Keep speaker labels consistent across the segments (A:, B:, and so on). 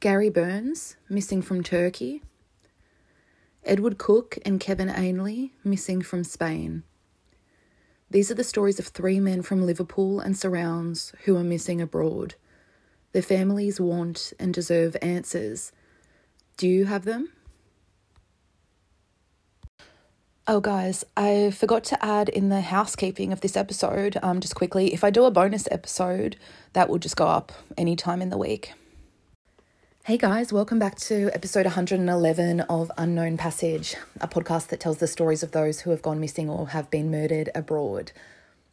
A: Gary Burns, missing from Turkey. Edward Cook and Kevin Ainley, missing from Spain. These are the stories of three men from Liverpool and surrounds who are missing abroad. Their families want and deserve answers. Do you have them? Oh, guys, I forgot to add in the housekeeping of this episode, um, just quickly, if I do a bonus episode, that will just go up anytime in the week. Hey guys, welcome back to episode 111 of Unknown Passage, a podcast that tells the stories of those who have gone missing or have been murdered abroad.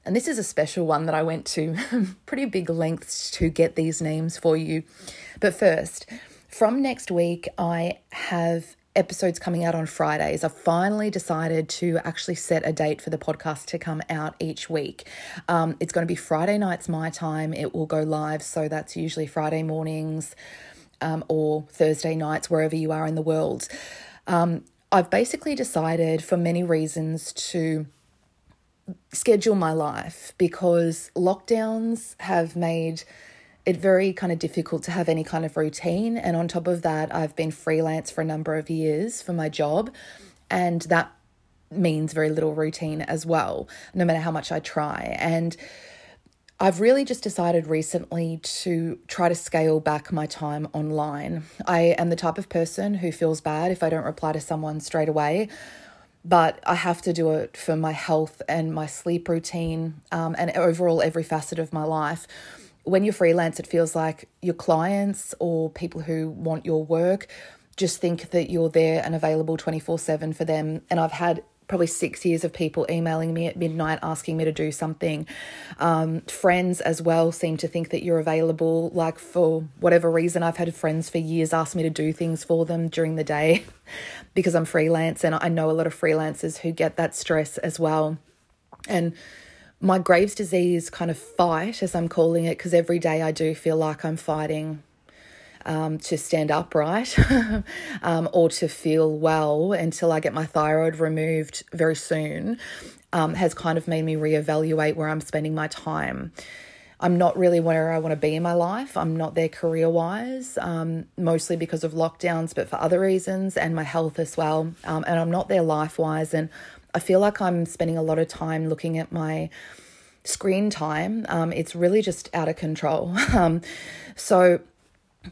A: And this is a special one that I went to pretty big lengths to get these names for you. But first, from next week, I have episodes coming out on Fridays. I've finally decided to actually set a date for the podcast to come out each week. Um, it's going to be Friday nights, my time. It will go live. So that's usually Friday mornings um, or Thursday nights, wherever you are in the world. Um, I've basically decided, for many reasons, to schedule my life because lockdowns have made it very kind of difficult to have any kind of routine. And on top of that, I've been freelance for a number of years for my job, and that means very little routine as well, no matter how much I try. And I've really just decided recently to try to scale back my time online. I am the type of person who feels bad if I don't reply to someone straight away, but I have to do it for my health and my sleep routine um, and overall every facet of my life. When you're freelance, it feels like your clients or people who want your work just think that you're there and available 24 7 for them. And I've had probably six years of people emailing me at midnight asking me to do something. Um, friends as well seem to think that you're available. Like, for whatever reason, I've had friends for years ask me to do things for them during the day because I'm freelance, and I know a lot of freelancers who get that stress as well. And my Graves' disease kind of fight, as I'm calling it, because every day I do feel like I'm fighting um, to stand upright um, or to feel well until I get my thyroid removed very soon um, has kind of made me reevaluate where I'm spending my time. I'm not really where I want to be in my life. I'm not there career wise, um, mostly because of lockdowns, but for other reasons and my health as well. Um, and I'm not there life wise. And I feel like I'm spending a lot of time looking at my screen time. Um, it's really just out of control. Um, so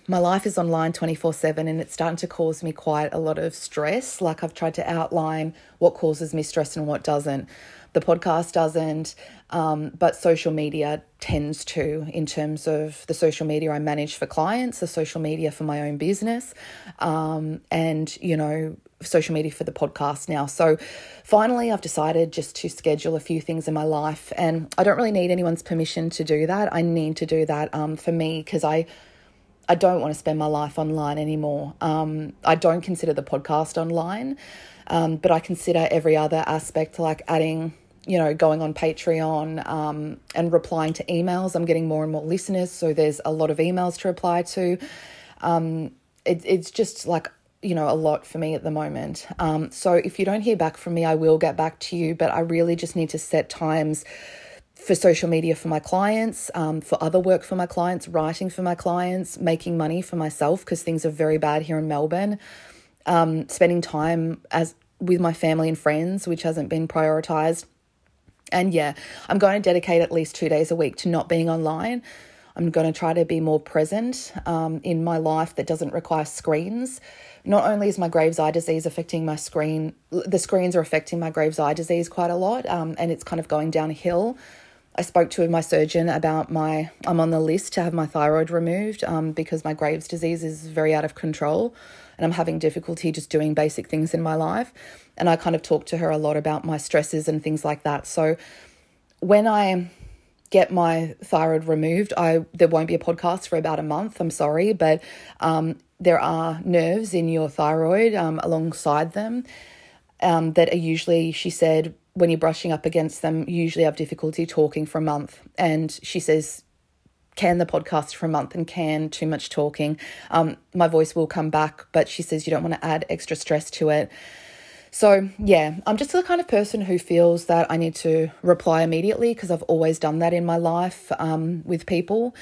A: my life is online 24 7 and it's starting to cause me quite a lot of stress. Like I've tried to outline what causes me stress and what doesn't. The podcast doesn't, um, but social media tends to, in terms of the social media I manage for clients, the social media for my own business, um, and, you know, social media for the podcast now. So finally, I've decided just to schedule a few things in my life, and I don't really need anyone's permission to do that. I need to do that um, for me because I I don't want to spend my life online anymore. Um, I don't consider the podcast online, um, but I consider every other aspect, like adding, you know, going on Patreon um, and replying to emails. I'm getting more and more listeners, so there's a lot of emails to reply to. Um, it, it's just like you know a lot for me at the moment. Um, so if you don't hear back from me, I will get back to you. But I really just need to set times for social media for my clients, um, for other work for my clients, writing for my clients, making money for myself because things are very bad here in Melbourne. Um, spending time as with my family and friends, which hasn't been prioritized. And yeah, I'm going to dedicate at least two days a week to not being online. I'm going to try to be more present um, in my life that doesn't require screens. Not only is my Graves' eye disease affecting my screen, the screens are affecting my Graves' eye disease quite a lot, um, and it's kind of going downhill. I spoke to my surgeon about my, I'm on the list to have my thyroid removed um, because my Graves' disease is very out of control and I'm having difficulty just doing basic things in my life. And I kind of talked to her a lot about my stresses and things like that. So when I get my thyroid removed, I there won't be a podcast for about a month. I'm sorry, but um, there are nerves in your thyroid um, alongside them um, that are usually, she said, when you're brushing up against them, usually have difficulty talking for a month. And she says, can the podcast for a month and can too much talking. Um, my voice will come back, but she says you don't want to add extra stress to it. So, yeah, I'm just the kind of person who feels that I need to reply immediately because I've always done that in my life um, with people.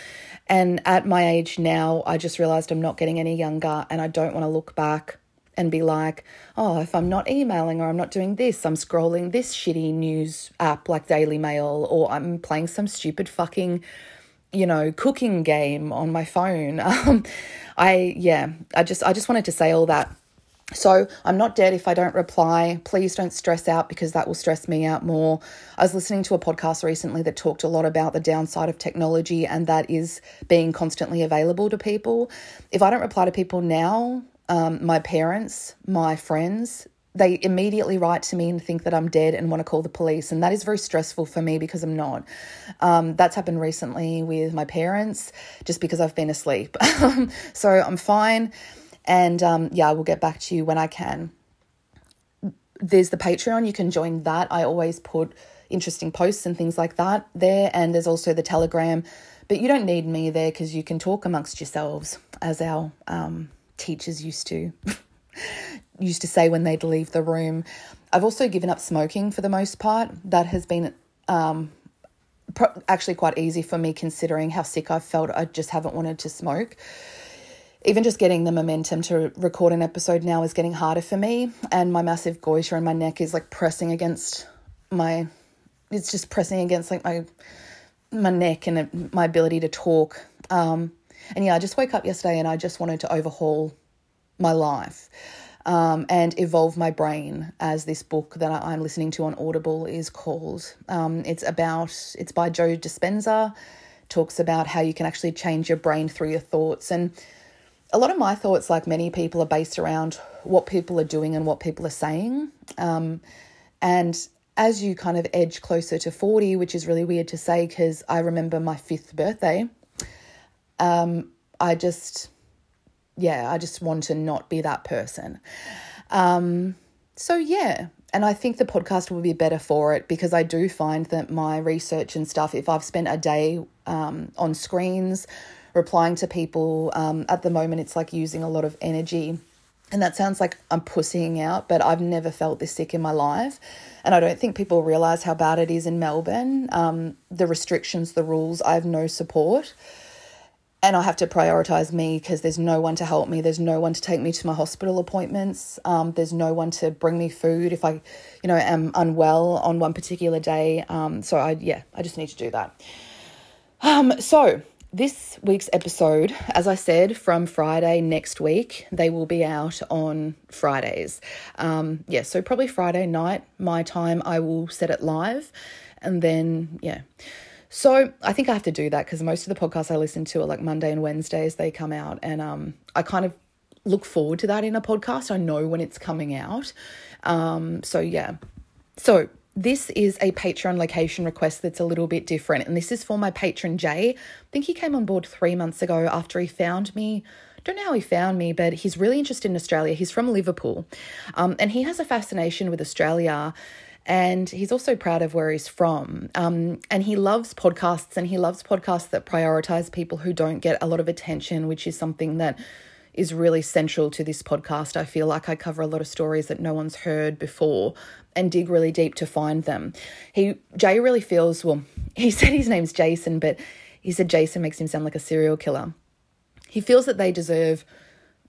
A: And at my age now, I just realized I'm not getting any younger and I don't want to look back and be like, oh, if I'm not emailing or I'm not doing this, I'm scrolling this shitty news app like Daily Mail or I'm playing some stupid fucking, you know, cooking game on my phone. Um, I, yeah, I just, I just wanted to say all that so I'm not dead if I don't reply. Please don't stress out because that will stress me out more. I was listening to a podcast recently that talked a lot about the downside of technology, and that is being constantly available to people. If I don't reply to people now, um, my parents, my friends, they immediately write to me and think that I'm dead and want to call the police. And that is very stressful for me because I'm not. Um, that's happened recently with my parents just because I've been asleep. so I'm fine. And um, yeah, I will get back to you when I can. There's the Patreon, you can join that. I always put interesting posts and things like that there. And there's also the Telegram, but you don't need me there because you can talk amongst yourselves, as our um, teachers used to. used to say when they'd leave the room. I've also given up smoking for the most part. That has been um, pro- actually quite easy for me considering how sick I've felt. I just haven't wanted to smoke even just getting the momentum to record an episode now is getting harder for me. And my massive goiter in my neck is like pressing against my, it's just pressing against like my, my neck and my ability to talk. Um, and yeah, I just woke up yesterday and I just wanted to overhaul my life um, and evolve my brain, as this book that I'm listening to on Audible is called. Um, it's about, it's by Joe Dispenza, talks about how you can actually change your brain through your thoughts. And a lot of my thoughts, like many people, are based around what people are doing and what people are saying. Um, and as you kind of edge closer to 40, which is really weird to say because I remember my fifth birthday, um, I just, yeah, I just want to not be that person. Um, so, yeah, and I think the podcast will be better for it because I do find that my research and stuff, if I've spent a day um, on screens, replying to people. Um, at the moment, it's like using a lot of energy. And that sounds like I'm pussying out, but I've never felt this sick in my life. And I don't think people realize how bad it is in Melbourne. Um, the restrictions, the rules, I have no support. And I have to prioritize me because there's no one to help me. There's no one to take me to my hospital appointments. Um, there's no one to bring me food if I, you know, am unwell on one particular day. Um, so I, yeah, I just need to do that. Um, so this week's episode, as I said, from Friday next week, they will be out on Fridays. Um, yeah, so probably Friday night, my time, I will set it live. And then, yeah. So I think I have to do that because most of the podcasts I listen to are like Monday and Wednesdays, they come out. And um, I kind of look forward to that in a podcast. I know when it's coming out. Um, so, yeah. So this is a Patreon location request that's a little bit different. And this is for my patron Jay. I think he came on board three months ago after he found me. Don't know how he found me, but he's really interested in Australia. He's from Liverpool. Um, and he has a fascination with Australia. And he's also proud of where he's from. Um, and he loves podcasts and he loves podcasts that prioritize people who don't get a lot of attention, which is something that is really central to this podcast. I feel like I cover a lot of stories that no one's heard before and dig really deep to find them. He Jay really feels well, he said his name's Jason, but he said Jason makes him sound like a serial killer. He feels that they deserve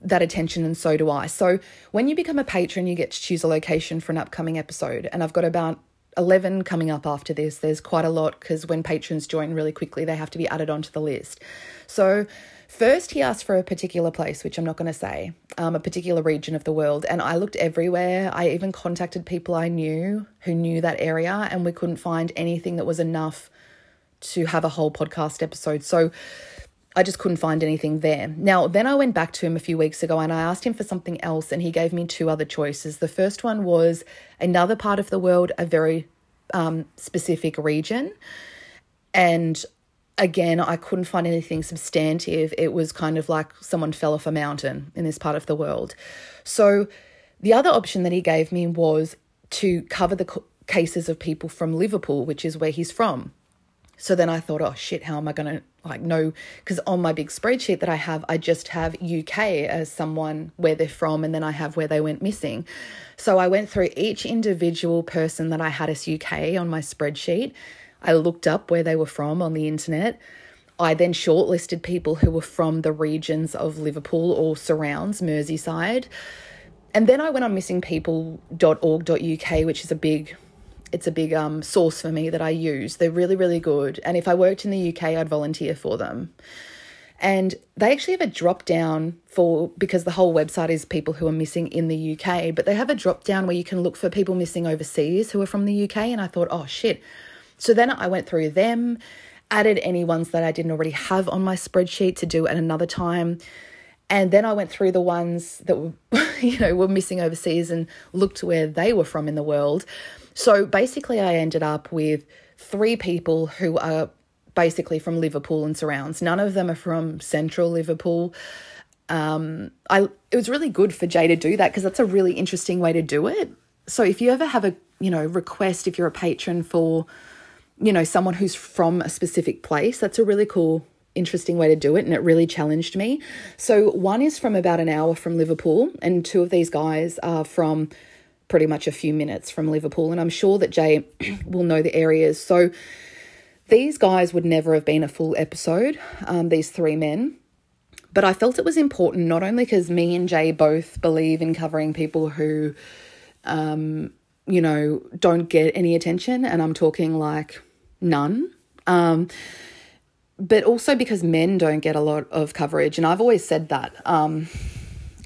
A: that attention and so do I. So when you become a patron, you get to choose a location for an upcoming episode. And I've got about 11 coming up after this. There's quite a lot because when patrons join really quickly, they have to be added onto the list. So First, he asked for a particular place, which I'm not going to say, um, a particular region of the world. And I looked everywhere. I even contacted people I knew who knew that area, and we couldn't find anything that was enough to have a whole podcast episode. So I just couldn't find anything there. Now, then I went back to him a few weeks ago and I asked him for something else, and he gave me two other choices. The first one was another part of the world, a very um, specific region. And again, I couldn't find anything substantive. It was kind of like someone fell off a mountain in this part of the world. So the other option that he gave me was to cover the cases of people from Liverpool, which is where he's from. So then I thought, oh shit, how am I going to like know? Because on my big spreadsheet that I have, I just have UK as someone where they're from, and then I have where they went missing. So I went through each individual person that I had as UK on my spreadsheet. I looked up where they were from on the internet. I then shortlisted people who were from the regions of Liverpool or surrounds, Merseyside. And then I went on missingpeople.org.uk, which is a big it's a big um, source for me that I use. They're really, really good. And if I worked in the UK, I'd volunteer for them. And they actually have a drop down for because the whole website is people who are missing in the UK, but they have a drop down where you can look for people missing overseas who are from the UK. And I thought, oh shit. So then I went through them, added any ones that I didn't already have on my spreadsheet to do at another time. And then I went through the ones that were, you know, were missing overseas and looked where they were from in the world. So basically, I ended up with three people who are basically from Liverpool and surrounds. None of them are from central Liverpool. Um, I it was really good for Jay to do that because that's a really interesting way to do it. So if you ever have a you know request, if you're a patron for you know someone who's from a specific place, that's a really cool interesting way to do it and it really challenged me. So one is from about an hour from Liverpool and two of these guys are from pretty much a few minutes from Liverpool. And I'm sure that Jay will know the areas. So these guys would never have been a full episode, um, these three men. But I felt it was important not only because me and Jay both believe in covering people who, um, you know, don't get any attention, and I'm talking like none. Um, but also because men don't get a lot of coverage. And I've always said that. Um,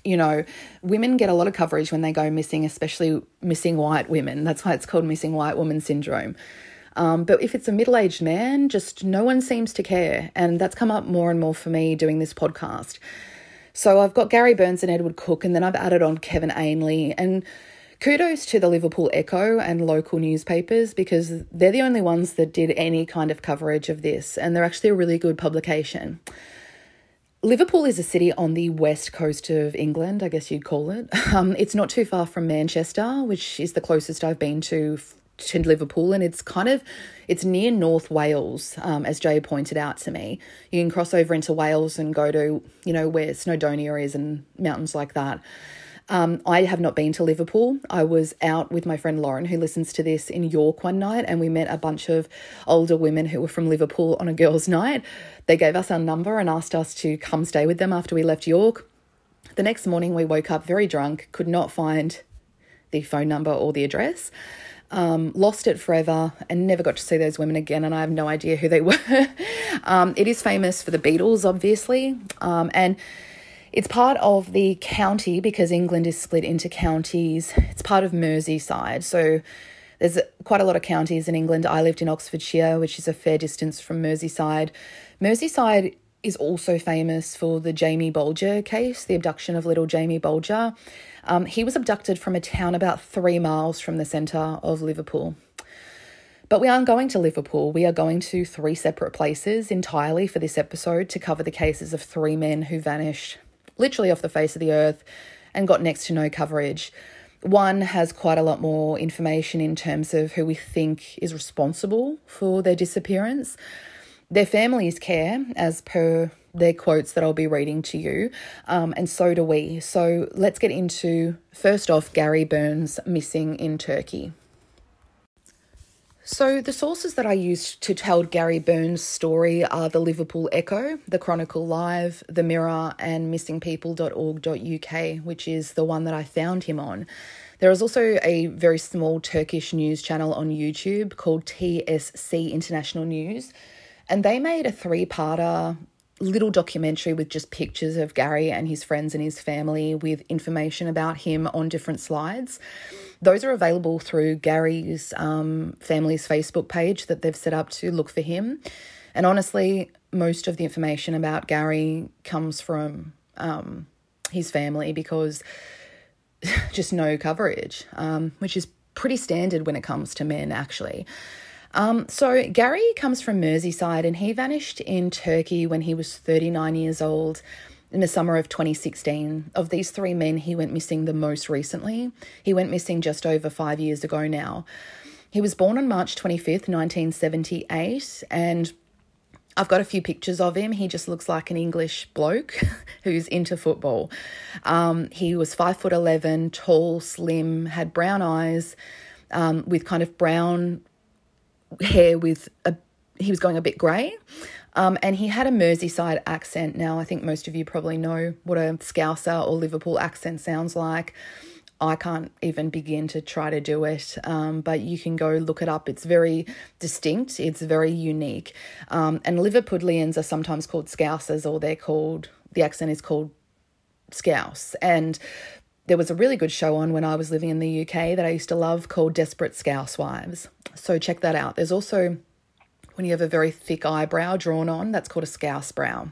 A: you know, women get a lot of coverage when they go missing, especially missing white women. That's why it's called missing white woman syndrome. Um, but if it's a middle aged man, just no one seems to care. And that's come up more and more for me doing this podcast. So I've got Gary Burns and Edward Cook, and then I've added on Kevin Ainley. And kudos to the Liverpool Echo and local newspapers because they're the only ones that did any kind of coverage of this. And they're actually a really good publication. Liverpool is a city on the west coast of England, I guess you'd call it. Um, it's not too far from Manchester, which is the closest I've been to to Liverpool, and it's kind of it's near North Wales, um, as Jay pointed out to me. You can cross over into Wales and go to you know where Snowdonia is and mountains like that. Um, I have not been to Liverpool. I was out with my friend Lauren, who listens to this, in York one night, and we met a bunch of older women who were from Liverpool on a girls' night. They gave us our number and asked us to come stay with them after we left York. The next morning, we woke up very drunk, could not find the phone number or the address. Um, lost it forever and never got to see those women again, and I have no idea who they were. um, it is famous for the Beatles, obviously, um, and it's part of the county because England is split into counties. It's part of Merseyside. So there's quite a lot of counties in England. I lived in Oxfordshire, which is a fair distance from Merseyside. Merseyside is also famous for the Jamie Bulger case, the abduction of little Jamie Bulger. Um, he was abducted from a town about three miles from the centre of Liverpool. But we aren't going to Liverpool. We are going to three separate places entirely for this episode to cover the cases of three men who vanished literally off the face of the earth and got next to no coverage. One has quite a lot more information in terms of who we think is responsible for their disappearance. Their families care, as per their quotes that I'll be reading to you, um, and so do we. So let's get into first off Gary Burns missing in Turkey. So, the sources that I used to tell Gary Burns' story are the Liverpool Echo, the Chronicle Live, the Mirror, and missingpeople.org.uk, which is the one that I found him on. There is also a very small Turkish news channel on YouTube called TSC International News, and they made a three parter little documentary with just pictures of Gary and his friends and his family with information about him on different slides. Those are available through Gary's um, family's Facebook page that they've set up to look for him. And honestly, most of the information about Gary comes from um, his family because just no coverage, um, which is pretty standard when it comes to men, actually. Um, so, Gary comes from Merseyside and he vanished in Turkey when he was 39 years old in the summer of 2016. Of these three men, he went missing the most recently. He went missing just over five years ago now. He was born on March 25th, 1978, and I've got a few pictures of him. He just looks like an English bloke who's into football. Um, he was five foot eleven, tall, slim, had brown eyes, um, with kind of brown hair with a. He was going a bit grey. Um, and he had a Merseyside accent. Now, I think most of you probably know what a Scouser or Liverpool accent sounds like. I can't even begin to try to do it, um, but you can go look it up. It's very distinct, it's very unique. Um, and Liverpudlians are sometimes called Scousers, or they're called, the accent is called Scouse. And there was a really good show on when I was living in the UK that I used to love called Desperate Scousewives. So check that out. There's also when you have a very thick eyebrow drawn on, that's called a scouse brow.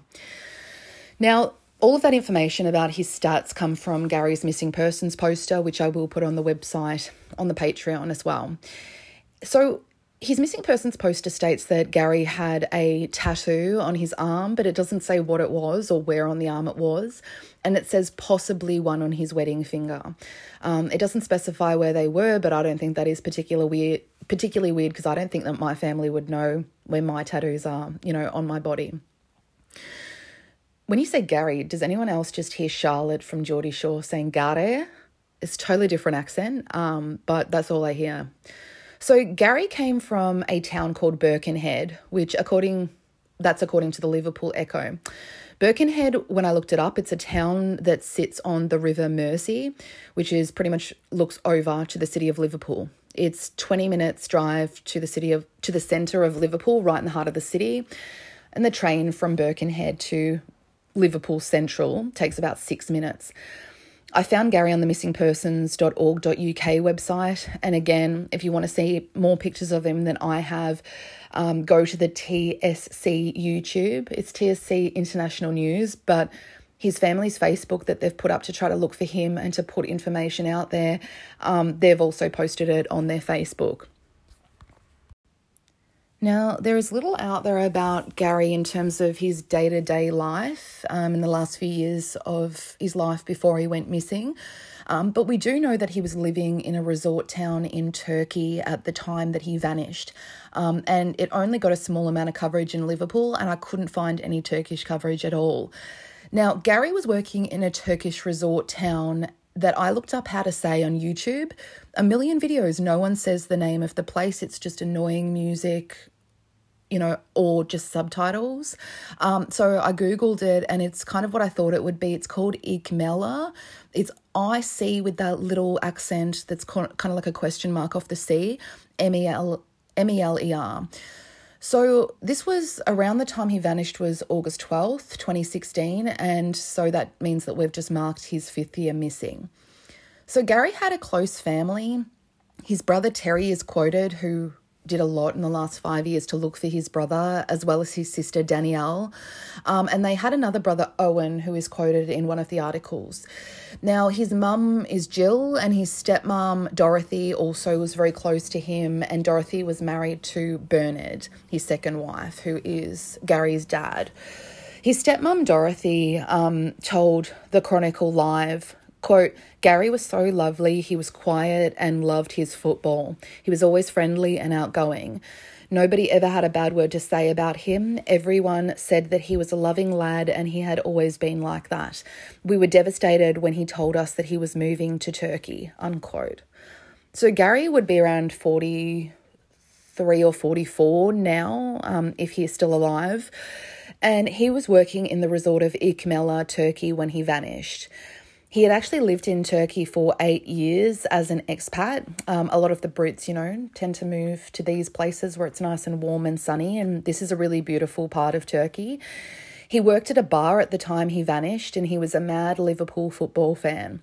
A: Now, all of that information about his stats come from Gary's missing persons poster, which I will put on the website on the Patreon as well. So, his missing persons poster states that Gary had a tattoo on his arm, but it doesn't say what it was or where on the arm it was. And it says possibly one on his wedding finger. Um, it doesn't specify where they were, but I don't think that is particular weird, particularly weird because I don't think that my family would know where my tattoos are, you know, on my body. When you say Gary, does anyone else just hear Charlotte from Geordie Shore saying Gare? It's totally different accent, um, but that's all I hear. So Gary came from a town called Birkenhead, which according that's according to the Liverpool Echo. Birkenhead, when I looked it up, it's a town that sits on the River Mersey, which is pretty much looks over to the city of Liverpool. It's 20 minutes drive to the city of to the center of Liverpool, right in the heart of the city. And the train from Birkenhead to Liverpool Central takes about six minutes. I found Gary on the missingpersons.org.uk website. And again, if you want to see more pictures of him than I have, um, go to the TSC YouTube. It's TSC International News, but his family's Facebook that they've put up to try to look for him and to put information out there, um, they've also posted it on their Facebook. Now, there is little out there about Gary in terms of his day to day life um, in the last few years of his life before he went missing. Um, but we do know that he was living in a resort town in Turkey at the time that he vanished. Um, and it only got a small amount of coverage in Liverpool, and I couldn't find any Turkish coverage at all. Now, Gary was working in a Turkish resort town that I looked up how to say on YouTube. A million videos, no one says the name of the place. It's just annoying music, you know, or just subtitles. Um, so I Googled it and it's kind of what I thought it would be. It's called Icmeler. It's I C with that little accent that's kind of like a question mark off the C, M E L M E L E R. So this was around the time he vanished was August 12th, 2016, and so that means that we've just marked his fifth year missing. So Gary had a close family. His brother Terry is quoted, who did a lot in the last five years to look for his brother as well as his sister Danielle. Um, and they had another brother, Owen, who is quoted in one of the articles. Now, his mum is Jill, and his stepmom, Dorothy, also was very close to him. And Dorothy was married to Bernard, his second wife, who is Gary's dad. His stepmom, Dorothy, um, told the Chronicle Live Quote, Gary was so lovely, he was quiet and loved his football. He was always friendly and outgoing. Nobody ever had a bad word to say about him. Everyone said that he was a loving lad and he had always been like that. We were devastated when he told us that he was moving to Turkey. Unquote. So Gary would be around 43 or 44 now, um, if he is still alive. And he was working in the resort of Icmeler, Turkey, when he vanished. He had actually lived in Turkey for eight years as an expat. Um, a lot of the Brits, you know, tend to move to these places where it's nice and warm and sunny, and this is a really beautiful part of Turkey. He worked at a bar at the time he vanished, and he was a mad Liverpool football fan.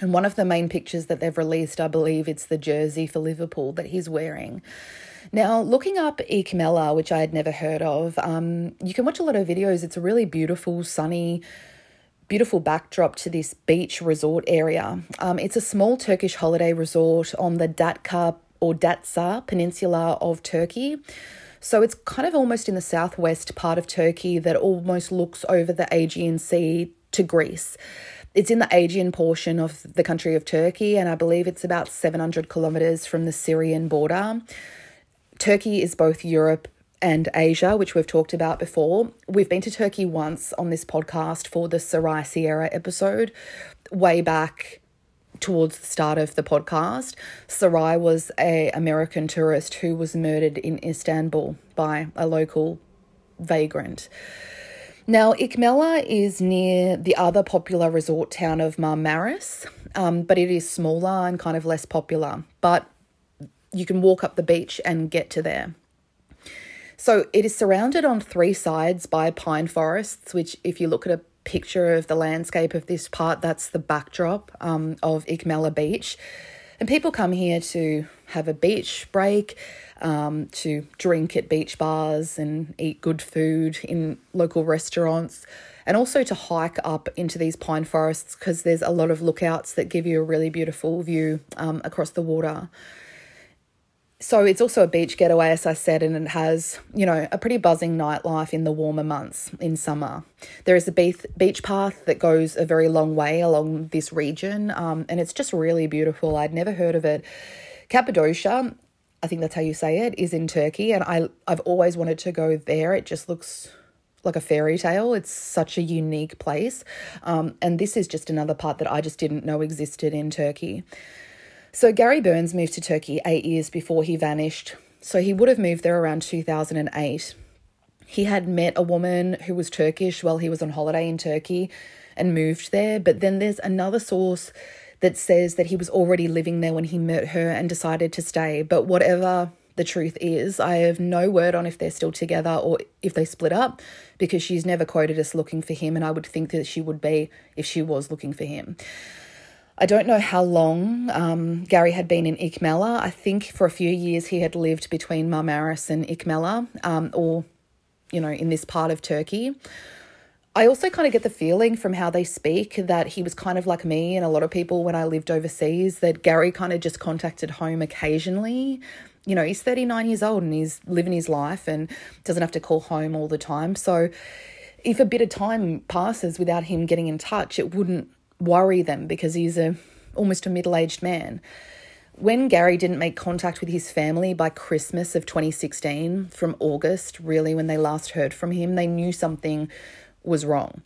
A: And one of the main pictures that they've released, I believe it's the jersey for Liverpool that he's wearing. Now, looking up Icmeler, which I had never heard of, um, you can watch a lot of videos. It's a really beautiful, sunny, beautiful backdrop to this beach resort area. Um, it's a small Turkish holiday resort on the Datka or Datsa Peninsula of Turkey. So it's kind of almost in the southwest part of Turkey that almost looks over the Aegean Sea to Greece. It's in the Aegean portion of the country of Turkey, and I believe it's about 700 kilometers from the Syrian border. Turkey is both Europe and Asia, which we've talked about before. We've been to Turkey once on this podcast for the Sarai Sierra episode, way back towards the start of the podcast. Sarai was a American tourist who was murdered in Istanbul by a local vagrant. Now, Icmeler is near the other popular resort town of Marmaris, um, but it is smaller and kind of less popular. But you can walk up the beach and get to there. So it is surrounded on three sides by pine forests, which, if you look at a picture of the landscape of this part, that's the backdrop um, of Icmeler Beach. And people come here to have a beach break, um, to drink at beach bars and eat good food in local restaurants, and also to hike up into these pine forests because there's a lot of lookouts that give you a really beautiful view um, across the water. So it's also a beach getaway, as I said, and it has, you know, a pretty buzzing nightlife in the warmer months in summer. There is a beach path that goes a very long way along this region, um, and it's just really beautiful. I'd never heard of it. Cappadocia, I think that's how you say it, is in Turkey, and I I've always wanted to go there. It just looks like a fairy tale. It's such a unique place, um, and this is just another part that I just didn't know existed in Turkey. So Gary Burns moved to Turkey eight years before he vanished. So he would have moved there around 2008. He had met a woman who was Turkish while he was on holiday in Turkey and moved there. But then there's another source that says that he was already living there when he met her and decided to stay. But whatever the truth is, I have no word on if they're still together or if they split up because she's never quoted as looking for him. And I would think that she would be if she was looking for him. I don't know how long um, Gary had been in Icmeler. I think for a few years he had lived between Marmaris and Icmeler, um, or, you know, in this part of Turkey. I also kind of get the feeling from how they speak that he was kind of like me and a lot of people when I lived overseas, that Gary kind of just contacted home occasionally. You know, he's 39 years old and he's living his life and doesn't have to call home all the time. So if a bit of time passes without him getting in touch, it wouldn't worry them because he's a almost a middle-aged man. When Gary didn't make contact with his family by Christmas of 2016, from August, really when they last heard from him, they knew something was wrong.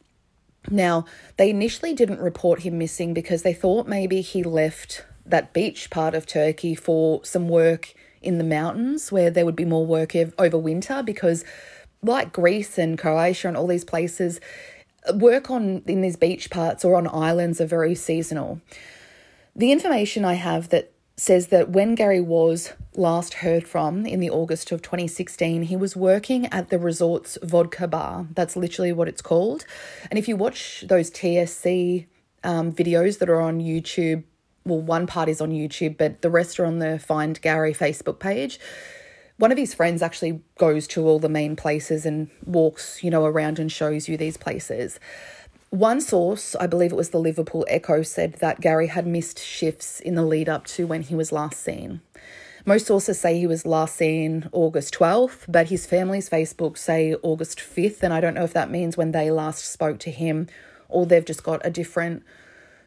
A: Now, they initially didn't report him missing because they thought maybe he left that beach part of Turkey for some work in the mountains where there would be more work over winter because like Greece and Croatia and all these places, work on in these beach parts or on islands are very seasonal. The information I have that says that when Gary was last heard from in the August of 2016, he was working at the resort's vodka bar. That's literally what it's called. And if you watch those TSC um, videos that are on YouTube, well, one part is on YouTube, but the rest are on the Find Gary Facebook page one of his friends actually goes to all the main places and walks, you know, around and shows you these places. One source, I believe it was the Liverpool Echo, said that Gary had missed shifts in the lead up to when he was last seen. Most sources say he was last seen August 12th, but his family's Facebook say August 5th, and I don't know if that means when they last spoke to him or they've just got a different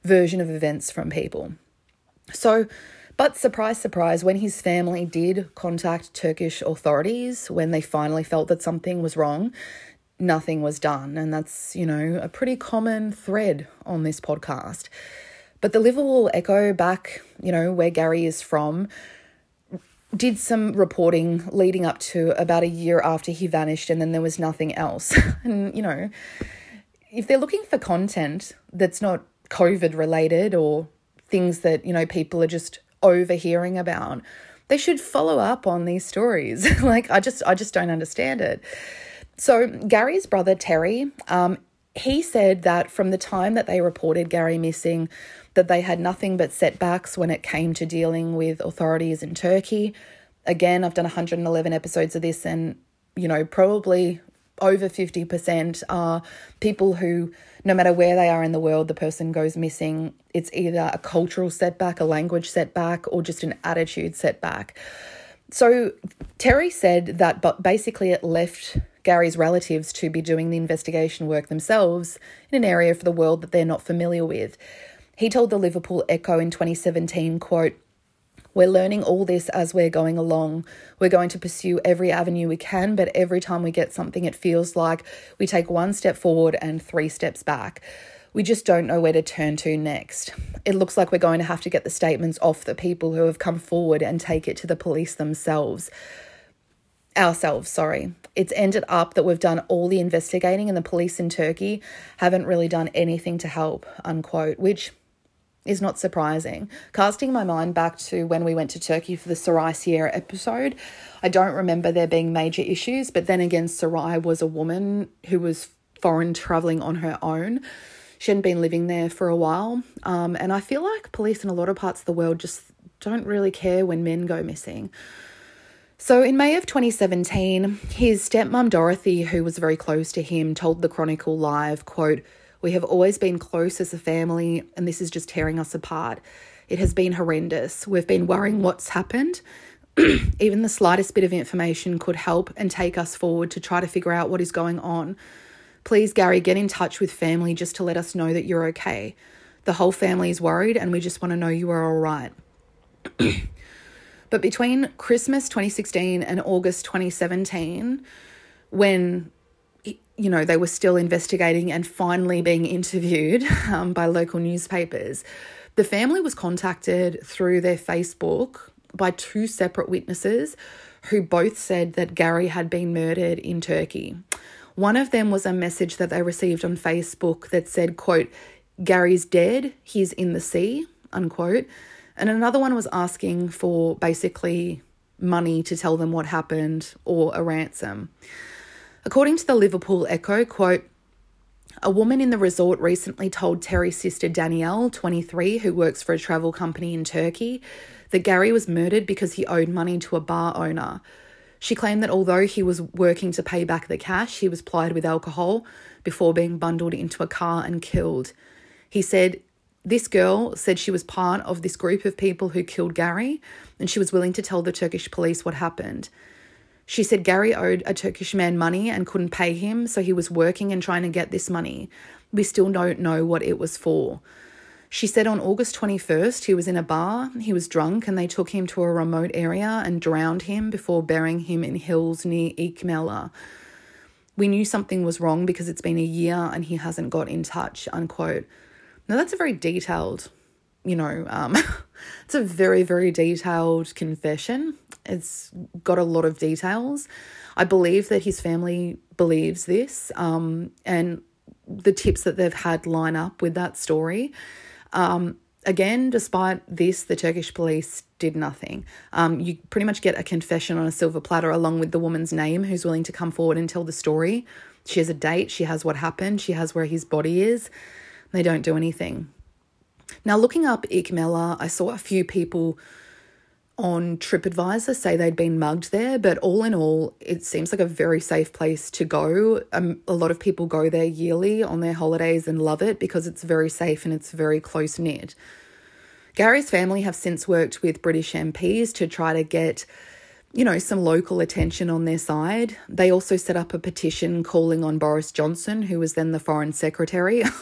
A: version of events from people. So, but surprise, surprise, when his family did contact Turkish authorities when they finally felt that something was wrong, nothing was done. And that's, you know, a pretty common thread on this podcast. But the Liverpool Echo, back, you know, where Gary is from, did some reporting leading up to about a year after he vanished, and then there was nothing else. and, you know, if they're looking for content that's not COVID related or things that, you know, people are just overhearing about. They should follow up on these stories. like I just I just don't understand it. So Gary's brother Terry, um, he said that from the time that they reported Gary missing, that they had nothing but setbacks when it came to dealing with authorities in Turkey. Again, I've done 111 episodes of this, and you know, probably over 50% are people who, no matter where they are in the world, the person goes missing. It's either a cultural setback, a language setback, or just an attitude setback. So Terry said that, but basically, it left Gary's relatives to be doing the investigation work themselves in an area of the world that they're not familiar with. He told the Liverpool Echo in 2017, quote, we're learning all this as we're going along. We're going to pursue every avenue we can, but every time we get something, it feels like we take one step forward and three steps back. We just don't know where to turn to next. It looks like we're going to have to get the statements off the people who have come forward and take it to the police themselves. Ourselves, sorry. It's ended up that we've done all the investigating and the police in Turkey haven't really done anything to help, unquote, which is not surprising. Casting my mind back to when we went to Turkey for the Sarai Sierra episode, I don't remember there being major issues, but then again, Sarai was a woman who was foreign traveling on her own. She hadn't been living there for a while. Um, and I feel like police in a lot of parts of the world just don't really care when men go missing. So in May of 2017, his stepmom Dorothy, who was very close to him, told the Chronicle Live, quote, we have always been close as a family, and this is just tearing us apart. It has been horrendous. We've been worrying what's happened. Even the slightest bit of information could help and take us forward to try to figure out what is going on. Please, Gary, get in touch with family just to let us know that you're okay. The whole family is worried, and we just want to know you are all right. but between Christmas 2016 and August 2017, when you know, they were still investigating and finally being interviewed um, by local newspapers. The family was contacted through their Facebook by two separate witnesses who both said that Gary had been murdered in Turkey. One of them was a message that they received on Facebook that said, quote, Gary's dead, he's in the sea, unquote. And another one was asking for basically money to tell them what happened or a ransom. According to the Liverpool Echo, quote, a woman in the resort recently told Terry's sister Danielle, 23, who works for a travel company in Turkey, that Gary was murdered because he owed money to a bar owner. She claimed that although he was working to pay back the cash, he was plied with alcohol before being bundled into a car and killed. He said, This girl said she was part of this group of people who killed Gary, and she was willing to tell the Turkish police what happened. She said Gary owed a Turkish man money and couldn't pay him, so he was working and trying to get this money. We still don't know what it was for. She said on August 21st, he was in a bar, he was drunk, and they took him to a remote area and drowned him before burying him in hills near Icmeler. We knew something was wrong because it's been a year and he hasn't got in touch, unquote. Now, that's a very detailed you know, um, it's a very, very detailed confession. It's got a lot of details. I believe that his family believes this, um, and the tips that they've had line up with that story. Um, again, despite this, the Turkish police did nothing. Um, you pretty much get a confession on a silver platter along with the woman's name who's willing to come forward and tell the story. She has a date, she has what happened, she has where his body is. They don't do anything. Now, looking up Icmeler, I saw a few people on TripAdvisor say they'd been mugged there, but all in all, it seems like a very safe place to go. Um, a lot of people go there yearly on their holidays and love it because it's very safe and it's very close knit. Gary's family have since worked with British MPs to try to get, you know, some local attention on their side. They also set up a petition calling on Boris Johnson, who was then the Foreign Secretary.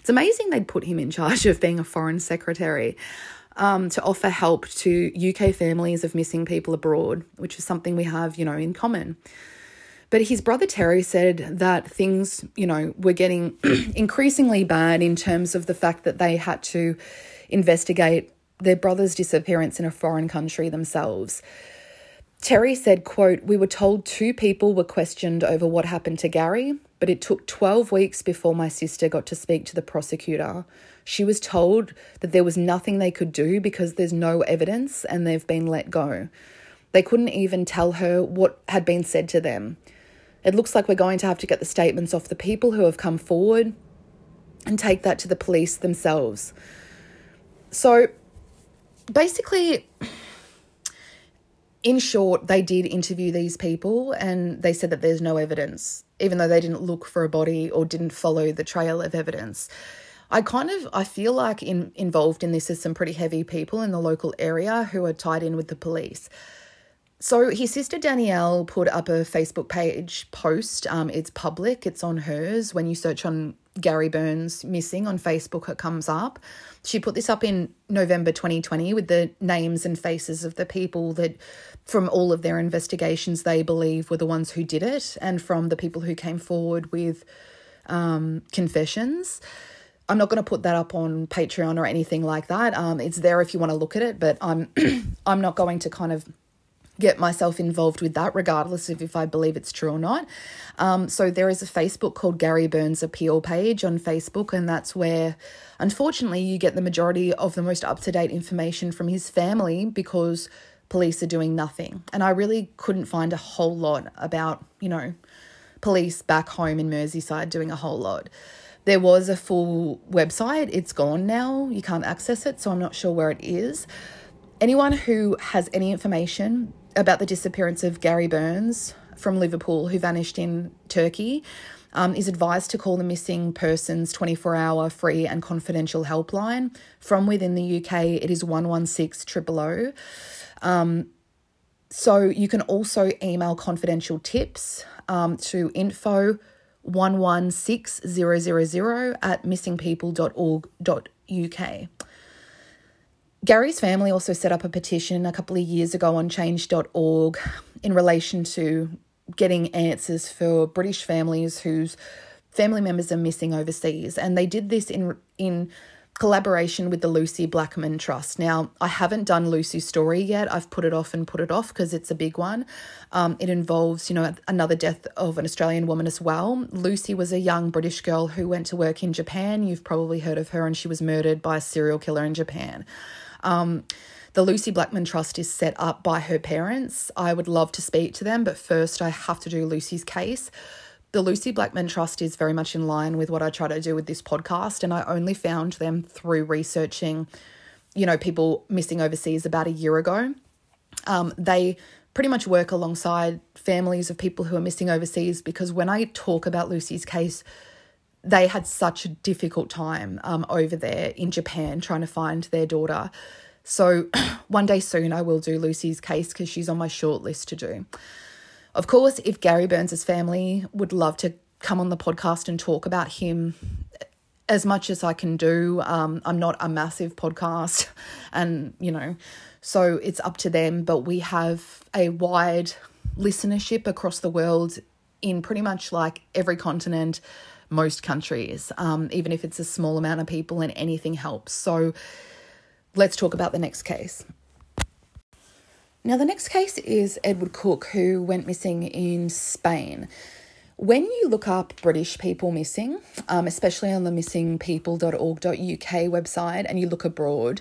A: It's amazing they'd put him in charge of being a foreign secretary. Um, to offer help to UK families of missing people abroad, which is something we have, you know, in common. But his brother Terry said that things, you know, were getting increasingly bad in terms of the fact that they had to investigate their brother's disappearance in a foreign country themselves. Terry said, quote, We were told two people were questioned over what happened to Gary, but it took 12 weeks before my sister got to speak to the prosecutor. She was told that there was nothing they could do because there's no evidence and they've been let go. They couldn't even tell her what had been said to them. It looks like we're going to have to get the statements off the people who have come forward and take that to the police themselves. So basically, in short, they did interview these people and they said that there's no evidence, even though they didn't look for a body or didn't follow the trail of evidence. I kind of I feel like in, involved in this is some pretty heavy people in the local area who are tied in with the police. so his sister Danielle put up a Facebook page post. Um, it's public, it's on hers. When you search on Gary Burns missing on Facebook, it comes up. She put this up in November 2020 with the names and faces of the people that, from all of their investigations, they believe were the ones who did it, and from the people who came forward with um, confessions. I'm not going to put that up on Patreon or anything like that. Um, it's there if you want to look at it, but I'm I'm not going to kind of get myself involved with that, regardless of if I believe it's true or not. Um, so there is a Facebook called Gary Burns Appeal page on Facebook, and that's where, unfortunately, you get the majority of the most up to date information from his family because police are doing nothing. And I really couldn't find a whole lot about, you know, police back home in Merseyside doing a whole lot. There was a full website, it's gone now, you can't access it, so I'm not sure where it is. Anyone who has any information about the disappearance of Gary Burns from Liverpool, who vanished in Turkey, um, is advised to call the missing persons 24 hour free and confidential helpline. From within the UK, it is 116 000. Um, so you can also email confidential tips um, to info 116000 at missingpeople.org.uk. Gary's family also set up a petition a couple of years ago on change.org in relation to getting answers for British families whose family members are missing overseas. And they did this in in collaboration with the Lucie Blackman Trust. Now, I haven't done Lucie's story yet. I've put it off and put it off because it's a big one. Um, it involves, you know, another death of an Australian woman as well. Lucie was a young British girl who went to work in Japan. You've probably heard of her, and she was murdered by a serial killer in Japan. Um, the Lucie Blackman Trust is set up by her parents. I would love to speak to them, but first I have to do Lucie's case. The Lucie Blackman Trust is very much in line with what I try to do with this podcast, and I only found them through researching, you know, people missing overseas about a year ago. Um, they pretty much work alongside families of people who are missing overseas because when I talk about Lucie's case, they had such a difficult time um, over there in Japan trying to find their daughter. So one day soon I will do Lucie's case because she's on my short list to do. Of course, if Gary Burns' family would love to come on the podcast and talk about him as much as I can do, um, I'm not a massive podcast, and you know, so it's up to them. But we have a wide listenership across the world in pretty much like every continent most countries, um, even if it's a small amount of people and anything helps. So let's talk about the next case. Now, the next case is Edward Cook, who went missing in Spain. When you look up British people missing, um, especially on the missingpeople.org.uk website, and you look abroad,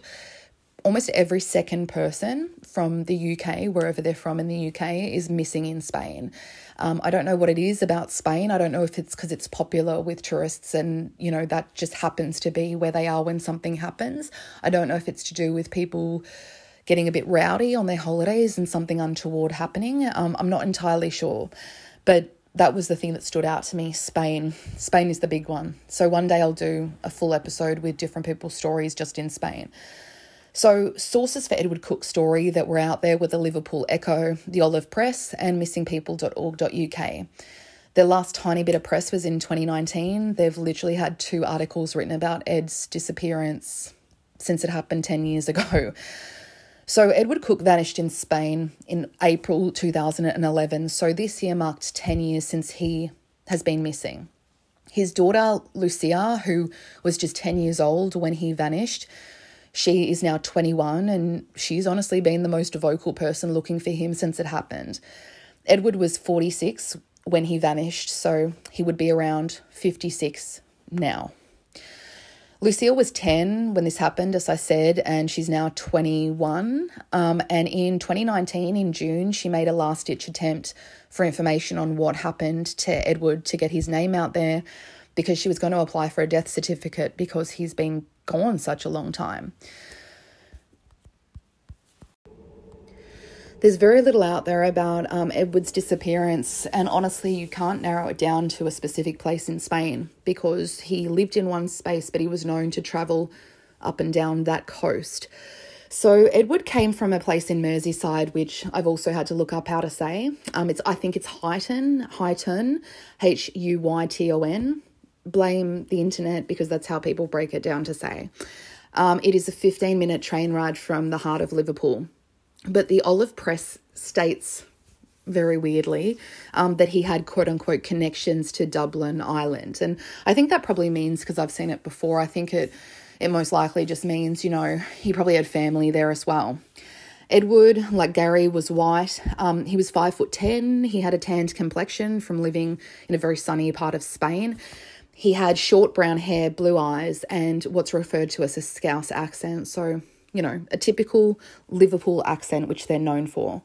A: almost every second person from the UK, wherever they're from in the UK, is missing in Spain. Um, I don't know what it is about Spain. I don't know if it's because it's popular with tourists and, you know, that just happens to be where they are when something happens. I don't know if it's to do with people getting a bit rowdy on their holidays and something untoward happening. Um, I'm not entirely sure. But that was the thing that stood out to me Spain. Spain is the big one. So one day I'll do a full episode with different people's stories just in Spain. So, sources for Edward Cook's story that were out there were the Liverpool Echo, the Olive Press, and missingpeople.org.uk. Their last tiny bit of press was in 2019. They've literally had two articles written about Ed's disappearance since it happened 10 years ago. So, Edward Cook vanished in Spain in April 2011. So, this year marked 10 years since he has been missing. His daughter, Lucia, who was just 10 years old when he vanished, she is now 21 and she's honestly been the most vocal person looking for him since it happened. Edward was 46 when he vanished, so he would be around 56 now. Lucille was 10 when this happened, as I said, and she's now 21. Um, and in 2019, in June, she made a last ditch attempt for information on what happened to Edward to get his name out there because she was going to apply for a death certificate because he's been gone such a long time. There's very little out there about um, Edward's disappearance, and honestly, you can't narrow it down to a specific place in Spain because he lived in one space, but he was known to travel up and down that coast. So Edward came from a place in Merseyside, which I've also had to look up how to say. Um, it's I think it's Huyton, Huyton, H U Y T O N. Blame the internet because that's how people break it down to say. Um, it is a 15 minute train ride from the heart of Liverpool. But the Olive Press states very weirdly um, that he had quote unquote connections to Dublin Ireland. And I think that probably means, because I've seen it before, I think it, it most likely just means, you know, he probably had family there as well. Edward, like Gary, was white. Um, he was five foot ten. He had a tanned complexion from living in a very sunny part of Spain. He had short brown hair, blue eyes, and what's referred to as a Scouse accent. So, you know, a typical Liverpool accent, which they're known for.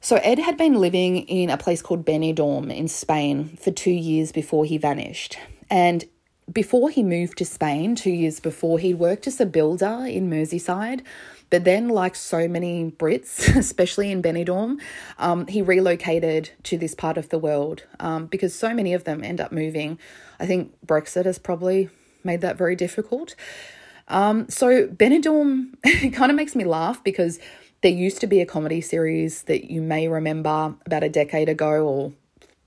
A: So, Ed had been living in a place called Benidorm in Spain for two years before he vanished. And before he moved to Spain, two years before, he worked as a builder in Merseyside. But then, like so many Brits, especially in Benidorm, um, he relocated to this part of the world um, because so many of them end up moving. I think Brexit has probably made that very difficult. Um, so Benidorm it kind of makes me laugh because there used to be a comedy series that you may remember about a decade ago or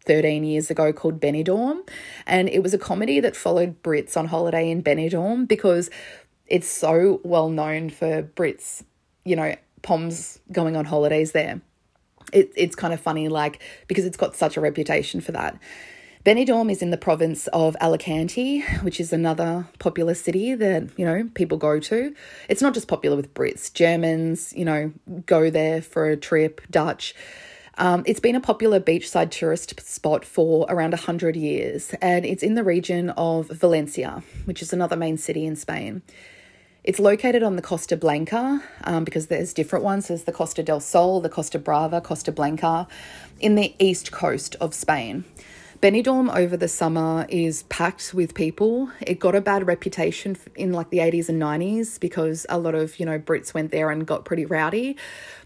A: 13 years ago called Benidorm. And it was a comedy that followed Brits on holiday in Benidorm because it's so well known for Brits, you know, Poms going on holidays there. It, it's kind of funny, like, because it's got such a reputation for that. Benidorm is in the province of Alicante, which is another popular city that, you know, people go to. It's not just popular with Brits, Germans, you know, go there for a trip, Dutch. Um, it's been a popular beachside tourist spot for around 100 years, and it's in the region of Valencia, which is another main city in Spain. It's located on the Costa Blanca um, because there's different ones. There's the Costa del Sol, the Costa Brava, Costa Blanca in the east coast of Spain. Benidorm over the summer is packed with people. It got a bad reputation in like the 80s and 90s because a lot of, you know, Brits went there and got pretty rowdy.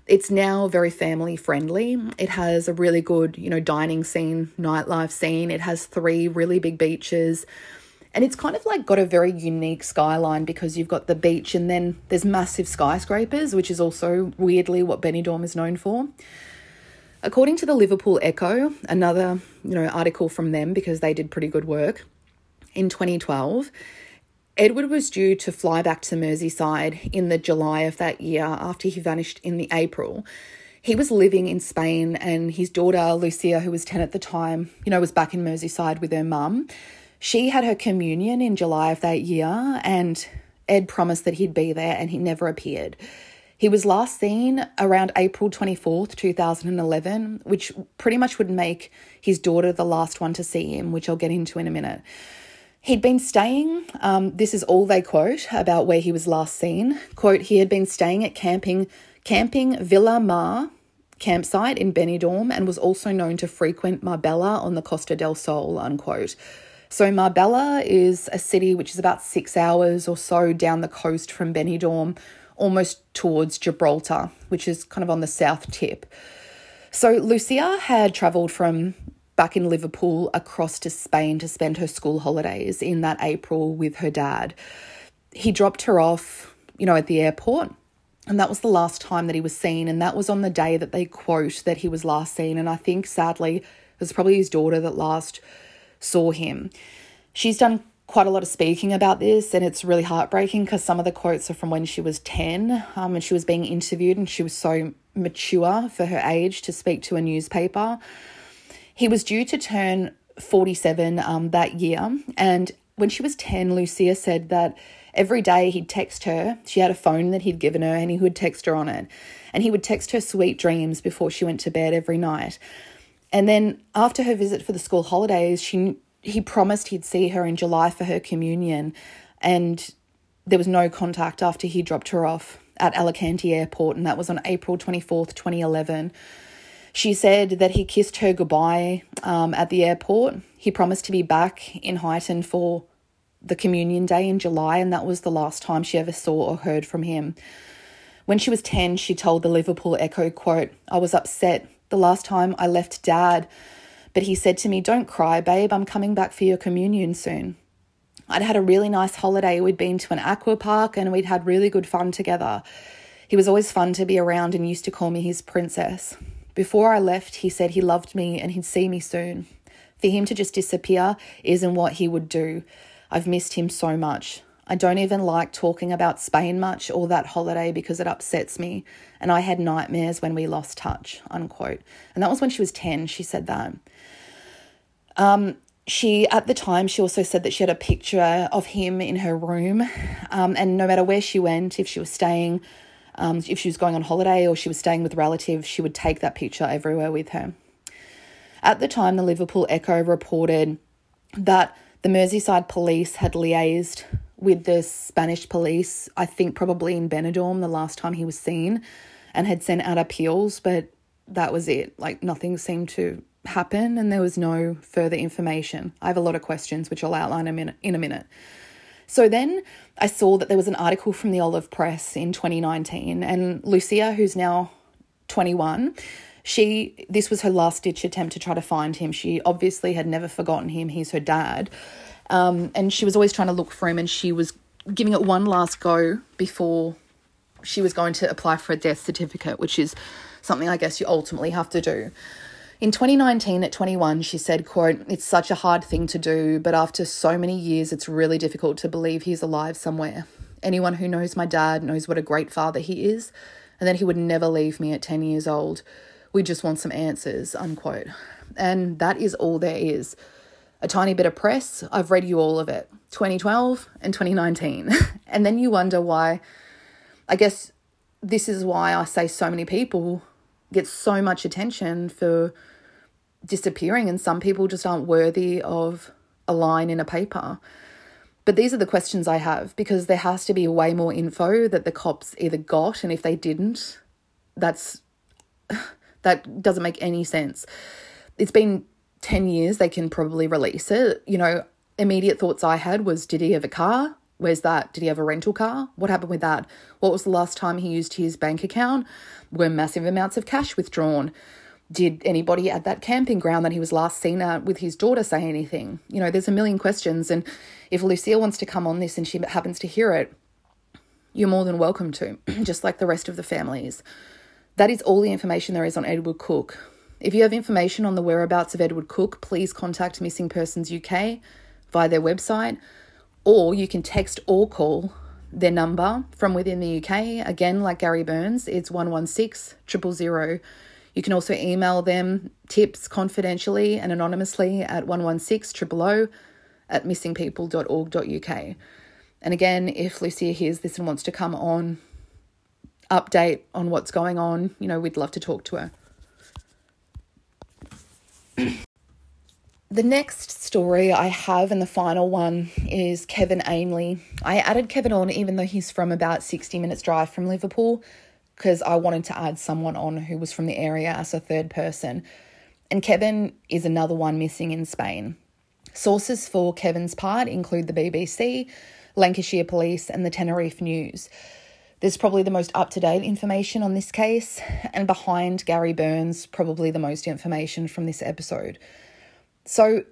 A: It's now very family friendly. It has a really good, you know, dining scene, nightlife scene. It has three really big beaches. And it's kind of like got a very unique skyline because you've got the beach and then there's massive skyscrapers, which is also weirdly what Benidorm is known for. According to the Liverpool Echo, another you know article from them because they did pretty good work, in 2012, Edward was due to fly back to Merseyside in the July of that year after he vanished in the April. He was living in Spain and his daughter Lucia, who was 10 at the time, you know, was back in Merseyside with her mum. She had her communion in July of that year and Ed promised that he'd be there and he never appeared. He was last seen around April 24th, 2011, which pretty much would make his daughter the last one to see him, which I'll get into in a minute. He'd been staying, um, this is all they quote about where he was last seen. Quote, he had been staying at camping, camping Villa Mar campsite in Benidorm and was also known to frequent Marbella on the Costa del Sol, unquote. So Marbella is a city which is about six hours or so down the coast from Benidorm, almost towards Gibraltar, which is kind of on the south tip. So Lucia had travelled from back in Liverpool across to Spain to spend her school holidays in that April with her dad. He dropped her off, you know, at the airport. And that was the last time that he was seen. And that was on the day that they quote that he was last seen. And I think sadly, it was probably his daughter that last saw him. She's done quite a lot of speaking about this, and it's really heartbreaking because some of the quotes are from when she was 10 um, and she was being interviewed, and she was so mature for her age to speak to a newspaper. He was due to turn 47 um, that year, and when she was 10, Lucia said that every day he'd text her. She had a phone that he'd given her, and he would text her on it. And he would text her sweet dreams before she went to bed every night. And then after her visit for the school holidays, she he promised he'd see her in July for her communion, and there was no contact after he dropped her off at Alicante Airport, and that was on April 24th, 2011. She said that he kissed her goodbye um, at the airport. He promised to be back in Huyton for the communion day in July, and that was the last time she ever saw or heard from him. When she was 10, she told the Liverpool Echo, quote, I was upset the last time I left dad but he said to me, Don't cry, babe, I'm coming back for your communion soon. I'd had a really nice holiday. We'd been to an aqua park and we'd had really good fun together. He was always fun to be around and used to call me his princess. Before I left, he said he loved me and he'd see me soon. For him to just disappear isn't what he would do. I've missed him so much. I don't even like talking about Spain much or that holiday because it upsets me. And I had nightmares when we lost touch, unquote. And that was when she was 10, she said that. Um, she, at the time, she also said that she had a picture of him in her room. Um, and no matter where she went, if she was staying, um, if she was going on holiday or she was staying with relatives, she would take that picture everywhere with her. At the time, the Liverpool Echo reported that the Merseyside police had liaised with the Spanish police, I think probably in Benidorm the last time he was seen, and had sent out appeals, but that was it. Like nothing seemed to happen and there was no further information. I have a lot of questions, which I'll outline in a minute. So then I saw that there was an article from the Olive Press in 2019, and Lucia, who's now 21, she this was her last ditch attempt to try to find him. She obviously had never forgotten him. He's her dad, um, and she was always trying to look for him. And she was giving it one last go before she was going to apply for a death certificate, which is something I guess you ultimately have to do. In 2019 at 21, she said, quote, "It's such a hard thing to do, but after so many years, it's really difficult to believe he's alive somewhere. Anyone who knows my dad knows what a great father he is and that he would never leave me at 10 years old. We just want some answers." Unquote. And that is all there is. A tiny bit of press, I've read you all of it. 2012 and 2019. and then you wonder why I guess this is why I say so many people get so much attention for disappearing, and some people just aren't worthy of a line in a paper. But these are the questions I have because there has to be way more info that the cops either got, and if they didn't, that's that doesn't make any sense. It's been 10 years, they can probably release it. You know, immediate thoughts I had was did he have a car? Where's that? Did he have a rental car? What happened with that? What was the last time he used his bank account? Were massive amounts of cash withdrawn? Did anybody at that camping ground that he was last seen at with his daughter say anything? You know, there's a million questions. And if Lucille wants to come on this and she happens to hear it, you're more than welcome to, just like the rest of the families. That is all the information there is on Edward Cook. If you have information on the whereabouts of Edward Cook, please contact Missing Persons UK via their website, or you can text or call their number from within the UK. Again, like Gary Burns, it's 116 000 you can also email them tips confidentially and anonymously at 116 000 at missingpeople.org.uk. And again, if Lucia hears this and wants to come on, update on what's going on, you know, we'd love to talk to her. The next story I have and the final one is Kevin Ainley. I added Kevin on even though he's from about 60 minutes drive from Liverpool because I wanted to add someone on who was from the area as a third person. And Kevin is another one missing in Spain. Sources for Kevin's part include the BBC, Lancashire Police, and the Tenerife News. There's probably the most up to date information on this case, and behind Gary Burns, probably the most information from this episode. So,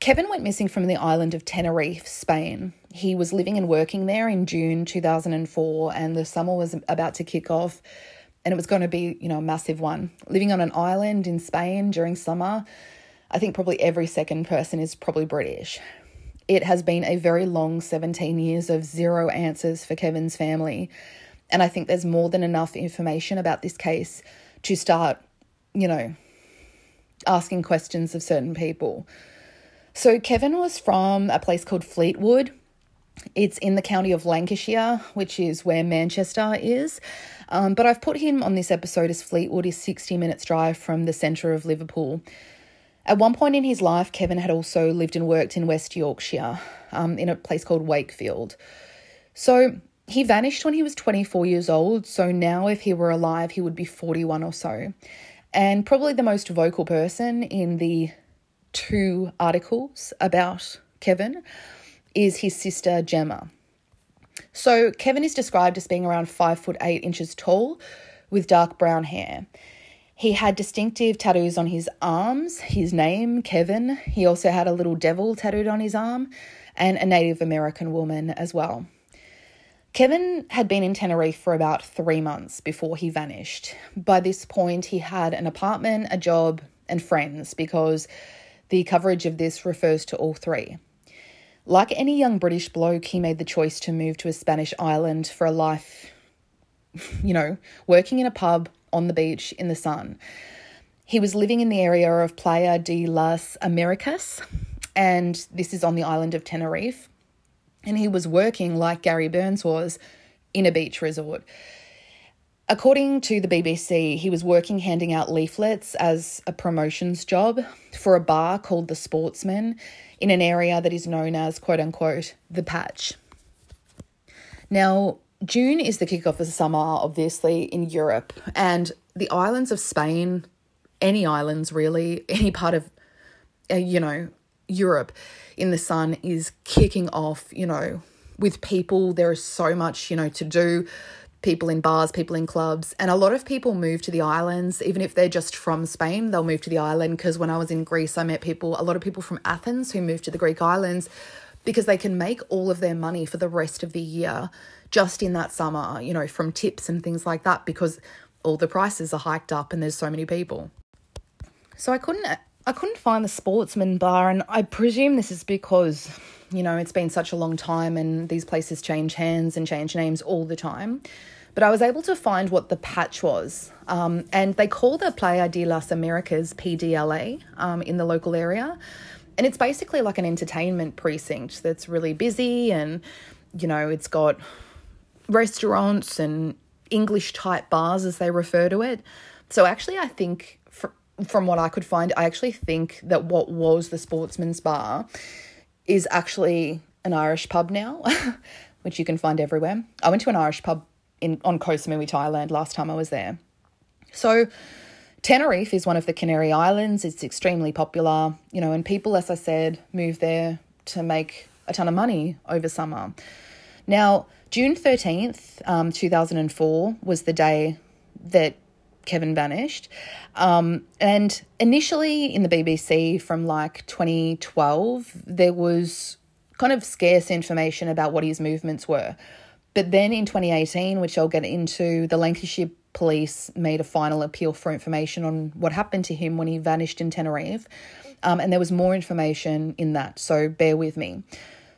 A: Kevin went missing from the island of Tenerife, Spain. He was living and working there in June 2004, and the summer was about to kick off, and it was going to be, you know, a massive one. Living on an island in Spain during summer, I think probably every second person is probably British. It has been a very long 17 years of zero answers for Kevin's family, and I think there's more than enough information about this case to start, you know, asking questions of certain people. So, Kevin was from a place called Fleetwood. It's in the county of Lancashire, which is where Manchester is. Um, but I've put him on this episode as Fleetwood is 60 minutes' drive from the centre of Liverpool. At one point in his life, Kevin had also lived and worked in West Yorkshire, um, in a place called Wakefield. So he vanished when he was 24 years old. So now, if he were alive, he would be 41 or so. And probably the most vocal person in the two articles about Kevin is his sister Gemma. So Kevin is described as being around five foot eight inches tall with dark brown hair. He had distinctive tattoos on his arms, his name, Kevin. He also had a little devil tattooed on his arm, and a Native American woman as well. Kevin had been in Tenerife for about three months before he vanished. By this point, he had an apartment, a job, and friends because the coverage of this refers to all three. Like any young British bloke, he made the choice to move to a Spanish island for a life, you know, working in a pub on the beach in the sun. He was living in the area of Playa de las Americas, and this is on the island of Tenerife. And he was working, like Gary Burns was, in a beach resort. According to the BBC, he was working handing out leaflets as a promotions job for a bar called The Sportsman in an area that is known as, quote unquote, the patch. Now, June is the kickoff of summer, obviously, in Europe, and the islands of Spain, any islands really, any part of, uh, you know, Europe in the sun is kicking off, you know, with people. There is so much, you know, to do people in bars, people in clubs, and a lot of people move to the islands, even if they're just from Spain, they'll move to the island. Because when I was in Greece, I met people, a lot of people from Athens who moved to the Greek islands because they can make all of their money for the rest of the year just in that summer, you know, from tips and things like that, because all the prices are hiked up and there's so many people. So I couldn't I couldn't find the sportsman bar and I presume this is because you know, it's been such a long time and these places change hands and change names all the time. But I was able to find what the patch was. Um, and they call the Playa de las Americas PDLA um, in the local area. And it's basically like an entertainment precinct that's really busy and, you know, it's got restaurants and English type bars, as they refer to it. So actually, I think from what I could find, I actually think that what was the Sportsman's Bar is actually an Irish pub now, which you can find everywhere. I went to an Irish pub in on Koh Samui, Thailand last time I was there. So Tenerife is one of the Canary Islands. It's extremely popular, you know, and people, as I said, move there to make a ton of money over summer. Now, June 13th, um, 2004, was the day that Kevin vanished. Um, and initially in the BBC from like 2012, there was kind of scarce information about what his movements were. But then in 2018, which I'll get into, the Lancashire police made a final appeal for information on what happened to him when he vanished in Tenerife. Um, and there was more information in that, so bear with me.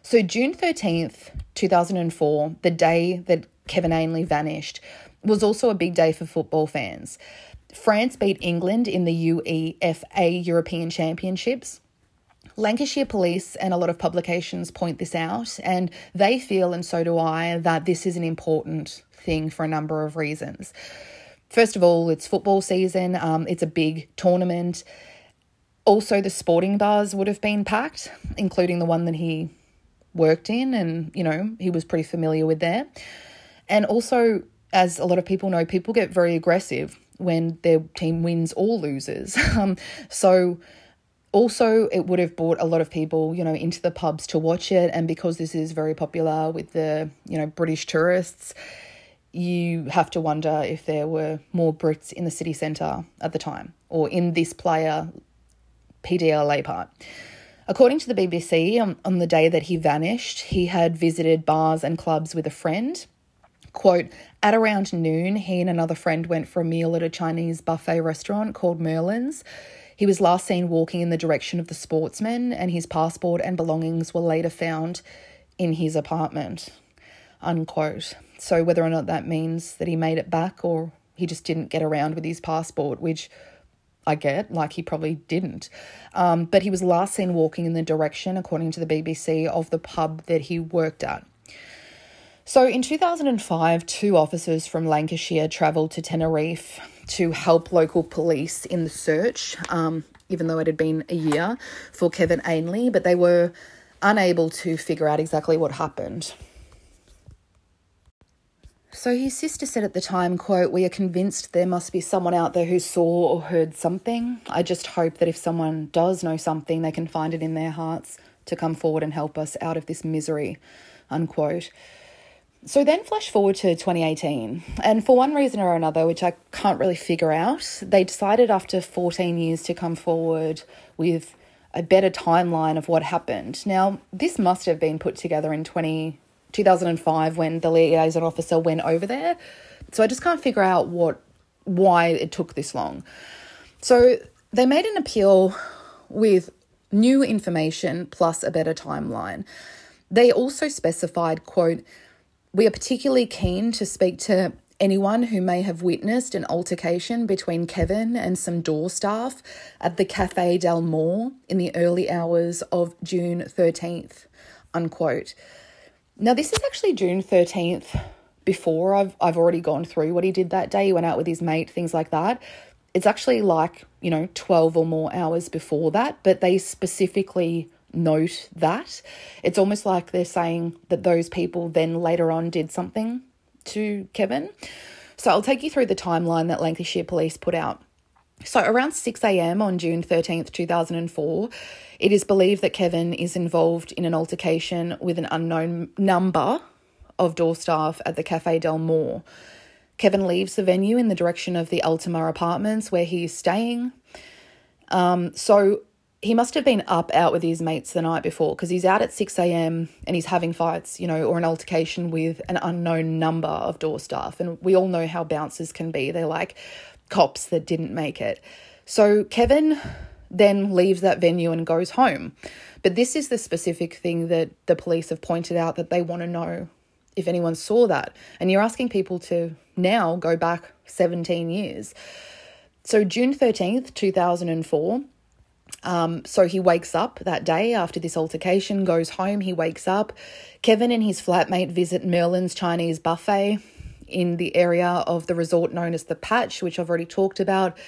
A: So, June 13th, 2004, the day that Kevin Ainley vanished, was also a big day for football fans. France beat England in the UEFA European Championships. Lancashire Police and a lot of publications point this out, and they feel, and so do I, that this is an important thing for a number of reasons. First of all, it's football season, um, it's a big tournament. Also, the sporting bars would have been packed, including the one that he worked in, and you know, he was pretty familiar with there. And also, as a lot of people know, people get very aggressive when their team wins or loses. Um, so also it would have brought a lot of people, you know, into the pubs to watch it. And because this is very popular with the, you know, British tourists, you have to wonder if there were more Brits in the city centre at the time or in this Playa PDLA part. According to the BBC, on, on the day that he vanished, he had visited bars and clubs with a friend Quote, at around noon, he and another friend went for a meal at a Chinese buffet restaurant called Merlin's. He was last seen walking in the direction of the sportsman, and his passport and belongings were later found in his apartment. Unquote. So, whether or not that means that he made it back or he just didn't get around with his passport, which I get, like he probably didn't. Um, but he was last seen walking in the direction, according to the BBC, of the pub that he worked at. So in 2005, two officers from Lancashire travelled to Tenerife to help local police in the search, um, even though it had been a year, for Kevin Ainley, but they were unable to figure out exactly what happened. So his sister said at the time, quote, We are convinced there must be someone out there who saw or heard something. I just hope that if someone does know something, they can find it in their hearts to come forward and help us out of this misery, unquote. So then flash forward to 2018, and for one reason or another, which I can't really figure out, they decided after 14 years to come forward with a better timeline of what happened. Now, this must have been put together in 20 2005 when the liaison officer went over there. So I just can't figure out what why it took this long. So they made an appeal with new information plus a better timeline. They also specified, quote, we are particularly keen to speak to anyone who may have witnessed an altercation between Kevin and some door staff at the Cafe Del Mar in the early hours of June 13th, unquote. Now, this is actually June 13th before I've, I've already gone through what he did that day. He went out with his mate, things like that. It's actually like, you know, 12 or more hours before that, but they specifically note that. It's almost like they're saying that those people then later on did something to Kevin. So I'll take you through the timeline that Lancashire Police put out. So around 6 a.m. on June 13th, 2004, it is believed that Kevin is involved in an altercation with an unknown number of door staff at the Cafe Del Mar. Kevin leaves the venue in the direction of the Ultima apartments where he is staying. Um, so he must have been up out with his mates the night before because he's out at 6 a.m. and he's having fights, you know, or an altercation with an unknown number of door staff. And we all know how bouncers can be. They're like cops that didn't make it. So Kevin then leaves that venue and goes home. But this is the specific thing that the police have pointed out that they want to know if anyone saw that. And you're asking people to now go back 17 years. So June 13th, 2004 um, so he wakes up that day after this altercation, goes home, he wakes up. Kevin and his flatmate visit Merlin's Chinese buffet in the area of the resort known as the Patch, which I've already talked about.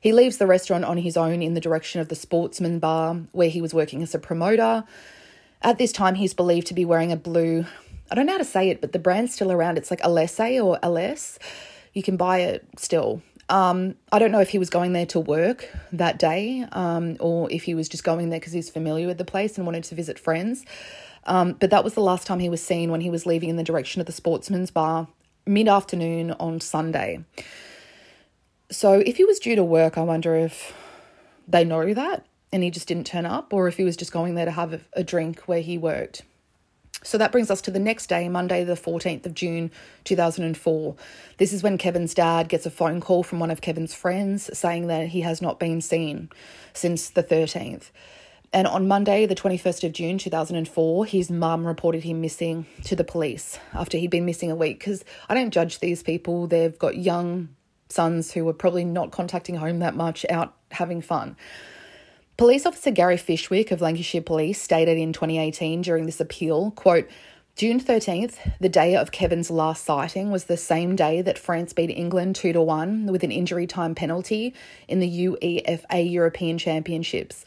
A: He leaves the restaurant on his own in the direction of the Sportsman Bar, where he was working as a promoter. At this time, he's believed to be wearing a blue, I don't know how to say it, but the brand's still around. It's like Alesse or Aless. You can buy it still. Um, I don't know if he was going there to work that day um, or if he was just going there because he's familiar with the place and wanted to visit friends. Um, but that was the last time he was seen when he was leaving in the direction of the Sportsman's Bar mid afternoon on Sunday. So if he was due to work, I wonder if they know that and he just didn't turn up or if he was just going there to have a, a drink where he worked. So that brings us to the next day, Monday, the 14th of June 2004. This is when Kevin's dad gets a phone call from one of Kevin's friends saying that he has not been seen since the 13th. And on Monday, the 21st of June 2004, his mum reported him missing to the police after he'd been missing a week. Because I don't judge these people, they've got young sons who are probably not contacting home that much, out having fun. Police officer Gary Fishwick of Lancashire Police stated in 2018 during this appeal, quote, June 13th, the day of Kevin's last sighting, was the same day that France beat England 2 to 1 with an injury time penalty in the UEFA European Championships.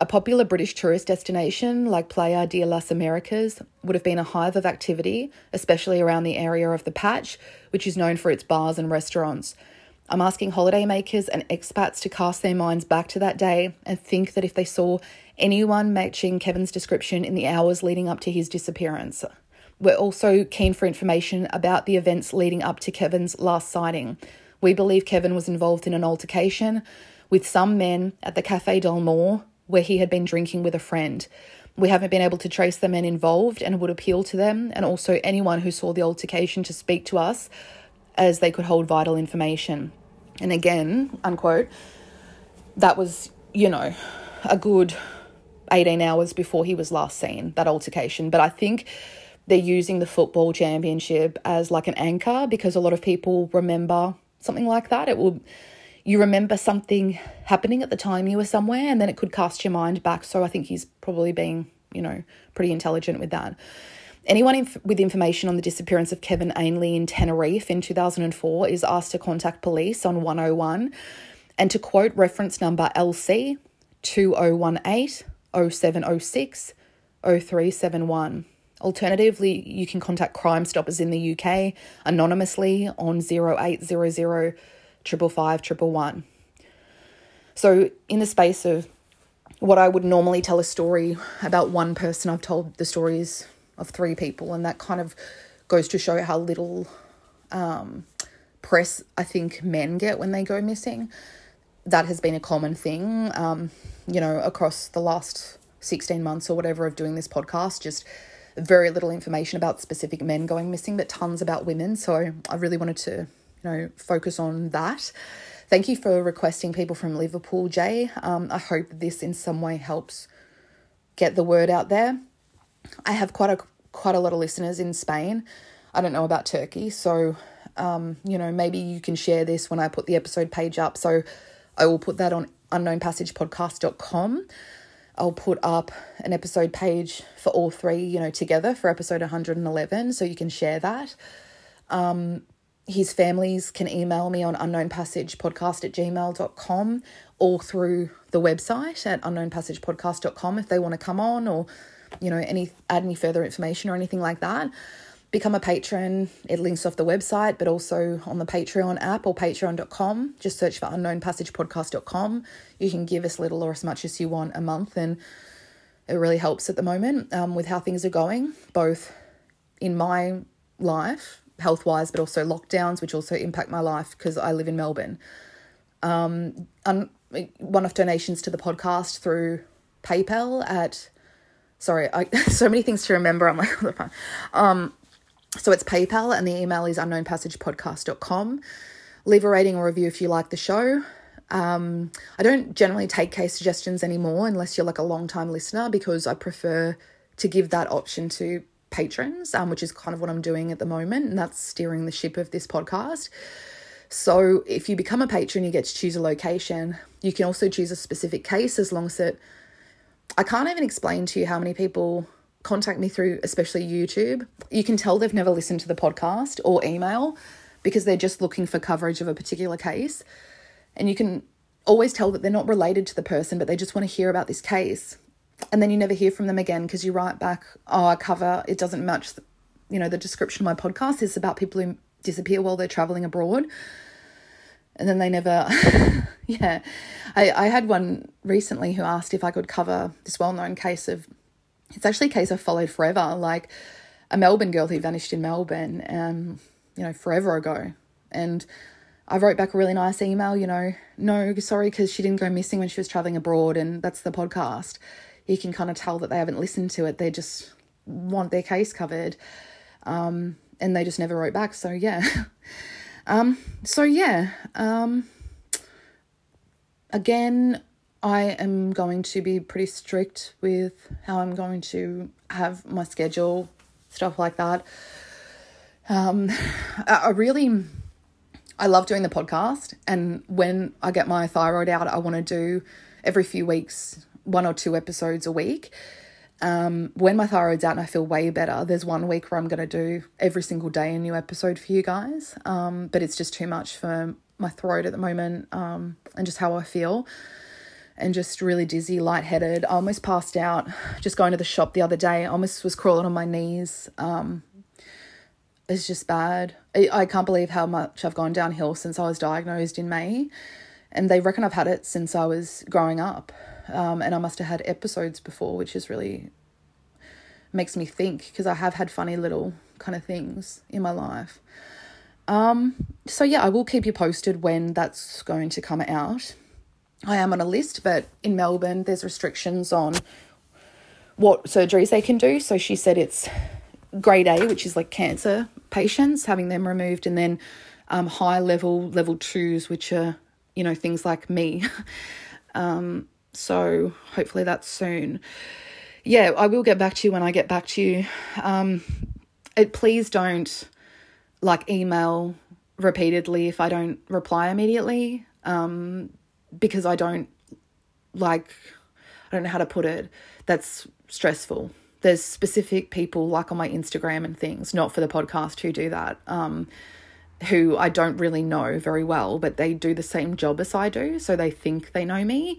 A: A popular British tourist destination like Playa de las Americas would have been a hive of activity, especially around the area of the Patch, which is known for its bars and restaurants. I'm asking holidaymakers and expats to cast their minds back to that day and think that if they saw anyone matching Kevin's description in the hours leading up to his disappearance. We're also keen for information about the events leading up to Kevin's last sighting. We believe Kevin was involved in an altercation with some men at the Cafe Del where he had been drinking with a friend. We haven't been able to trace the men involved and would appeal to them and also anyone who saw the altercation to speak to us as they could hold vital information. And again, unquote, that was, you know, a good 18 hours before he was last seen, that altercation. But I think they're using the football championship as like an anchor because a lot of people remember something like that. It will you remember something happening at the time you were somewhere and then it could cast your mind back. So I think he's probably being, you know, pretty intelligent with that. Anyone inf- with information on the disappearance of Kevin Ainley in Tenerife in 2004 is asked to contact police on 101 and to quote reference number LC 2018 0706 0371. Alternatively, you can contact Crime Stoppers in the UK anonymously on 0800 555 So, in the space of what I would normally tell a story about one person, I've told the stories of three people, and that kind of goes to show how little um, press I think men get when they go missing. That has been a common thing, um, you know, across the last 16 months or whatever of doing this podcast. Just very little information about specific men going missing, but tons about women. So I really wanted to, you know, focus on that. Thank you for requesting people from Liverpool, Jay. Um, I hope this in some way helps get the word out there. I have quite a quite a lot of listeners in Spain. I don't know about Turkey, so um, you know, maybe you can share this when I put the episode page up. So I will put that on unknownpassagepodcast.com. I'll put up an episode page for all three, you know, together for episode 111, so you can share that. Um, his families can email me on unknownpassagepodcast at gmail.com or through the website at unknownpassagepodcast.com if they want to come on or, you know, any add any further information or anything like that become a patron. It links off the website, but also on the Patreon app or patreon.com. Just search for unknownpassagepodcast.com. You can give as little or as much as you want a month, and it really helps at the moment um, with how things are going, both in my life, health wise, but also lockdowns, which also impact my life because I live in Melbourne. Um, un- one off donations to the podcast through PayPal at sorry, I so many things to remember. I'm like on the phone. Um, so it's PayPal and the email is unknownpassagepodcast.com. Leave a rating or review if you like the show. Um, I don't generally take case suggestions anymore unless you're like a long time listener because I prefer to give that option to patrons, um, which is kind of what I'm doing at the moment, and that's steering the ship of this podcast. So if you become a patron, you get to choose a location. You can also choose a specific case as long as it. I can't even explain to you how many people contact me through especially YouTube, you can tell they've never listened to the podcast or email because they're just looking for coverage of a particular case. And you can always tell that they're not related to the person, but they just want to hear about this case. And then you never hear from them again because you write back, oh, I cover, it doesn't match, you know, the description of my podcast is about people who disappear while they're traveling abroad. And then they never, yeah. I, I had one recently who asked if I could cover this well known case of it's actually a case I've followed forever. Like a Melbourne girl who vanished in Melbourne, um, you know, forever ago. And I wrote back a really nice email, you know, no, sorry, because she didn't go missing when she was traveling abroad, and that's the podcast. You can kind of tell that they haven't listened to it. They just want their case covered. Um, and they just never wrote back. So, yeah. um, so, yeah. Um, again, I am going to be pretty strict with how I'm going to have my schedule, stuff like that. Um, I really, I love doing the podcast, and when I get my thyroid out, I want to do every few weeks one or two episodes a week. Um, when my thyroid's out and I feel way better, there's one week where I'm going to do every single day a new episode for you guys. Um, but it's just too much for my throat at the moment um, and just how I feel and just really dizzy, lightheaded. I almost passed out just going to the shop the other day. I almost was crawling on my knees. Um, it's just bad. I, I can't believe how much I've gone downhill since I was diagnosed in May. And they reckon I've had it since I was growing up. Um, and I must have had episodes before, which is really makes me think because I have had funny little kind of things in my life. Um, so yeah, I will keep you posted when that's going to come out. I am on a list, but in Melbourne, there's restrictions on what surgeries they can do. So she said it's grade A, which is like cancer patients, having them removed, and then um, high level, level twos, which are, you know, things like me. um, so hopefully that's soon. Yeah, I will get back to you when I get back to you. Um, it, please don't like email repeatedly if I don't reply immediately. Um, because I don't like, I don't know how to put it, that's stressful. There's specific people like on my Instagram and things, not for the podcast, who do that, um, who I don't really know very well, but they do the same job as I do. So they think they know me.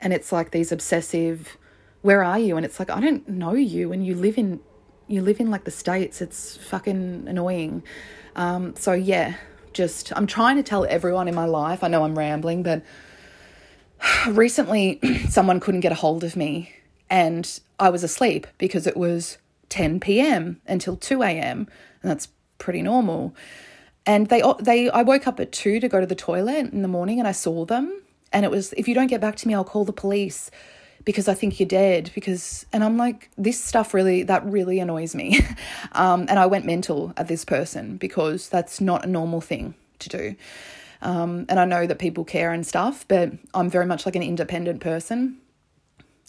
A: And it's like these obsessive, where are you? And it's like, I don't know you. And you live in, you live in like the States. It's fucking annoying. Um, so yeah, just, I'm trying to tell everyone in my life. I know I'm rambling, but recently someone couldn't get a hold of me and I was asleep because it was 10 p.m. until 2 a.m. and that's pretty normal. And they they I woke up at 2 to go to the toilet in the morning and I saw them and it was if you don't get back to me I'll call the police. because I think you're dead. Because, and I'm like, this stuff really, that really annoys me. um, and I went mental at this person because that's not a normal thing to do. Um, and I know that people care and stuff, but I'm very much like an independent person.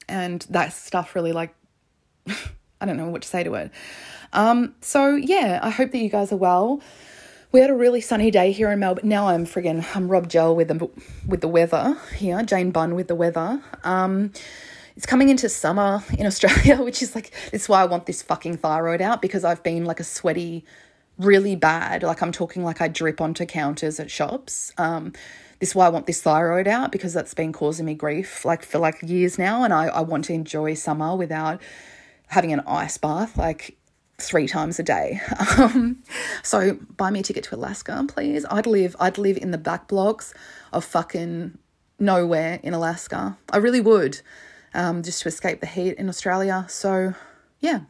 A: And that stuff really, like, I don't know what to say to it. Um, so, yeah, I hope that you guys are well. We had a really sunny day here in Melbourne. Now I'm friggin' I'm Rob Gell with the with the weather here, Jane Bunn with the weather. Um, it's coming into summer in Australia, which is like is why I want this fucking thyroid out because I've been like a sweaty, really bad. Like I'm talking like I drip onto counters at shops. Um, this is why I want this thyroid out because that's been causing me grief like for like years now, and I I want to enjoy summer without having an ice bath. Like three times a day. Um, so buy me a ticket to Alaska, please. I'd live I'd live in the back blocks of fucking nowhere in Alaska. I really would. Um, just to escape the heat in Australia. So yeah.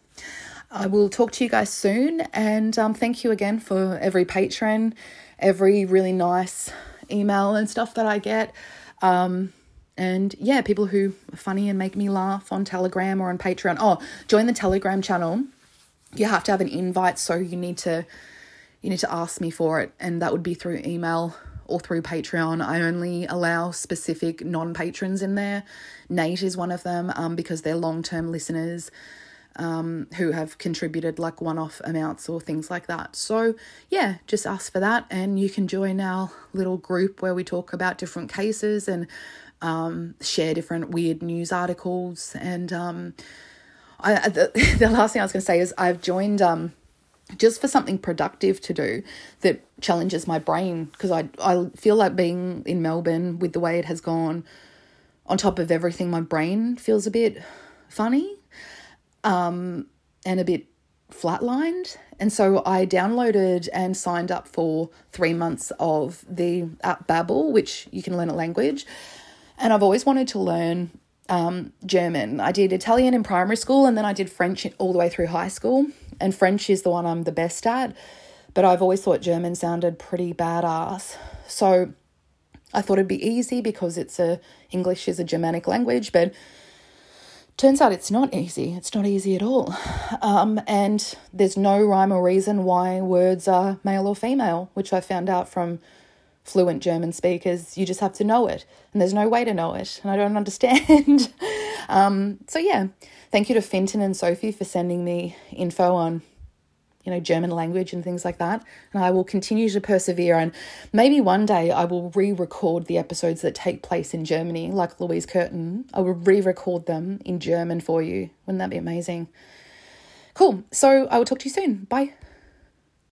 A: I will talk to you guys soon and um, thank you again for every patron, every really nice email and stuff that I get. Um, and yeah, people who are funny and make me laugh on Telegram or on Patreon. Oh, join the Telegram channel you have to have an invite so you need to you need to ask me for it and that would be through email or through Patreon. I only allow specific non patrons in there. Nate is one of them um, because they're long term listeners um, who have contributed like one off amounts or things like that. So, yeah, just ask for that and you can join our little group where we talk about different cases and um, share different weird news articles and um, I, the, the last thing I was going to say is I've joined um, just for something productive to do that challenges my brain because I, I feel like being in Melbourne with the way it has gone, on top of everything, my brain feels a bit funny um, and a bit flatlined. And so I downloaded and signed up for three months of the app Babbel, which you can learn a language. And I've always wanted to learn um, German. I did Italian in primary school and then I did French all the way through high school. And French is the one I'm the best at. But I've always thought German sounded pretty badass. So I thought it'd be easy because it's a English is a Germanic language, but turns out it's not easy. It's not easy at all. Um, and there's no rhyme or reason why words are male or female, which I found out from fluent German speakers. You just have to know it, and there's no way to know it, and I don't understand. um, so yeah, thank you to Finton and Sophie for sending me info on you know German language and things like that, and I will continue to persevere. And maybe one day I will re-record the episodes that take place in Germany, like Louise Curtin. I will re-record them in German for you. Wouldn't that be amazing? Cool. So I will talk to you soon. Bye.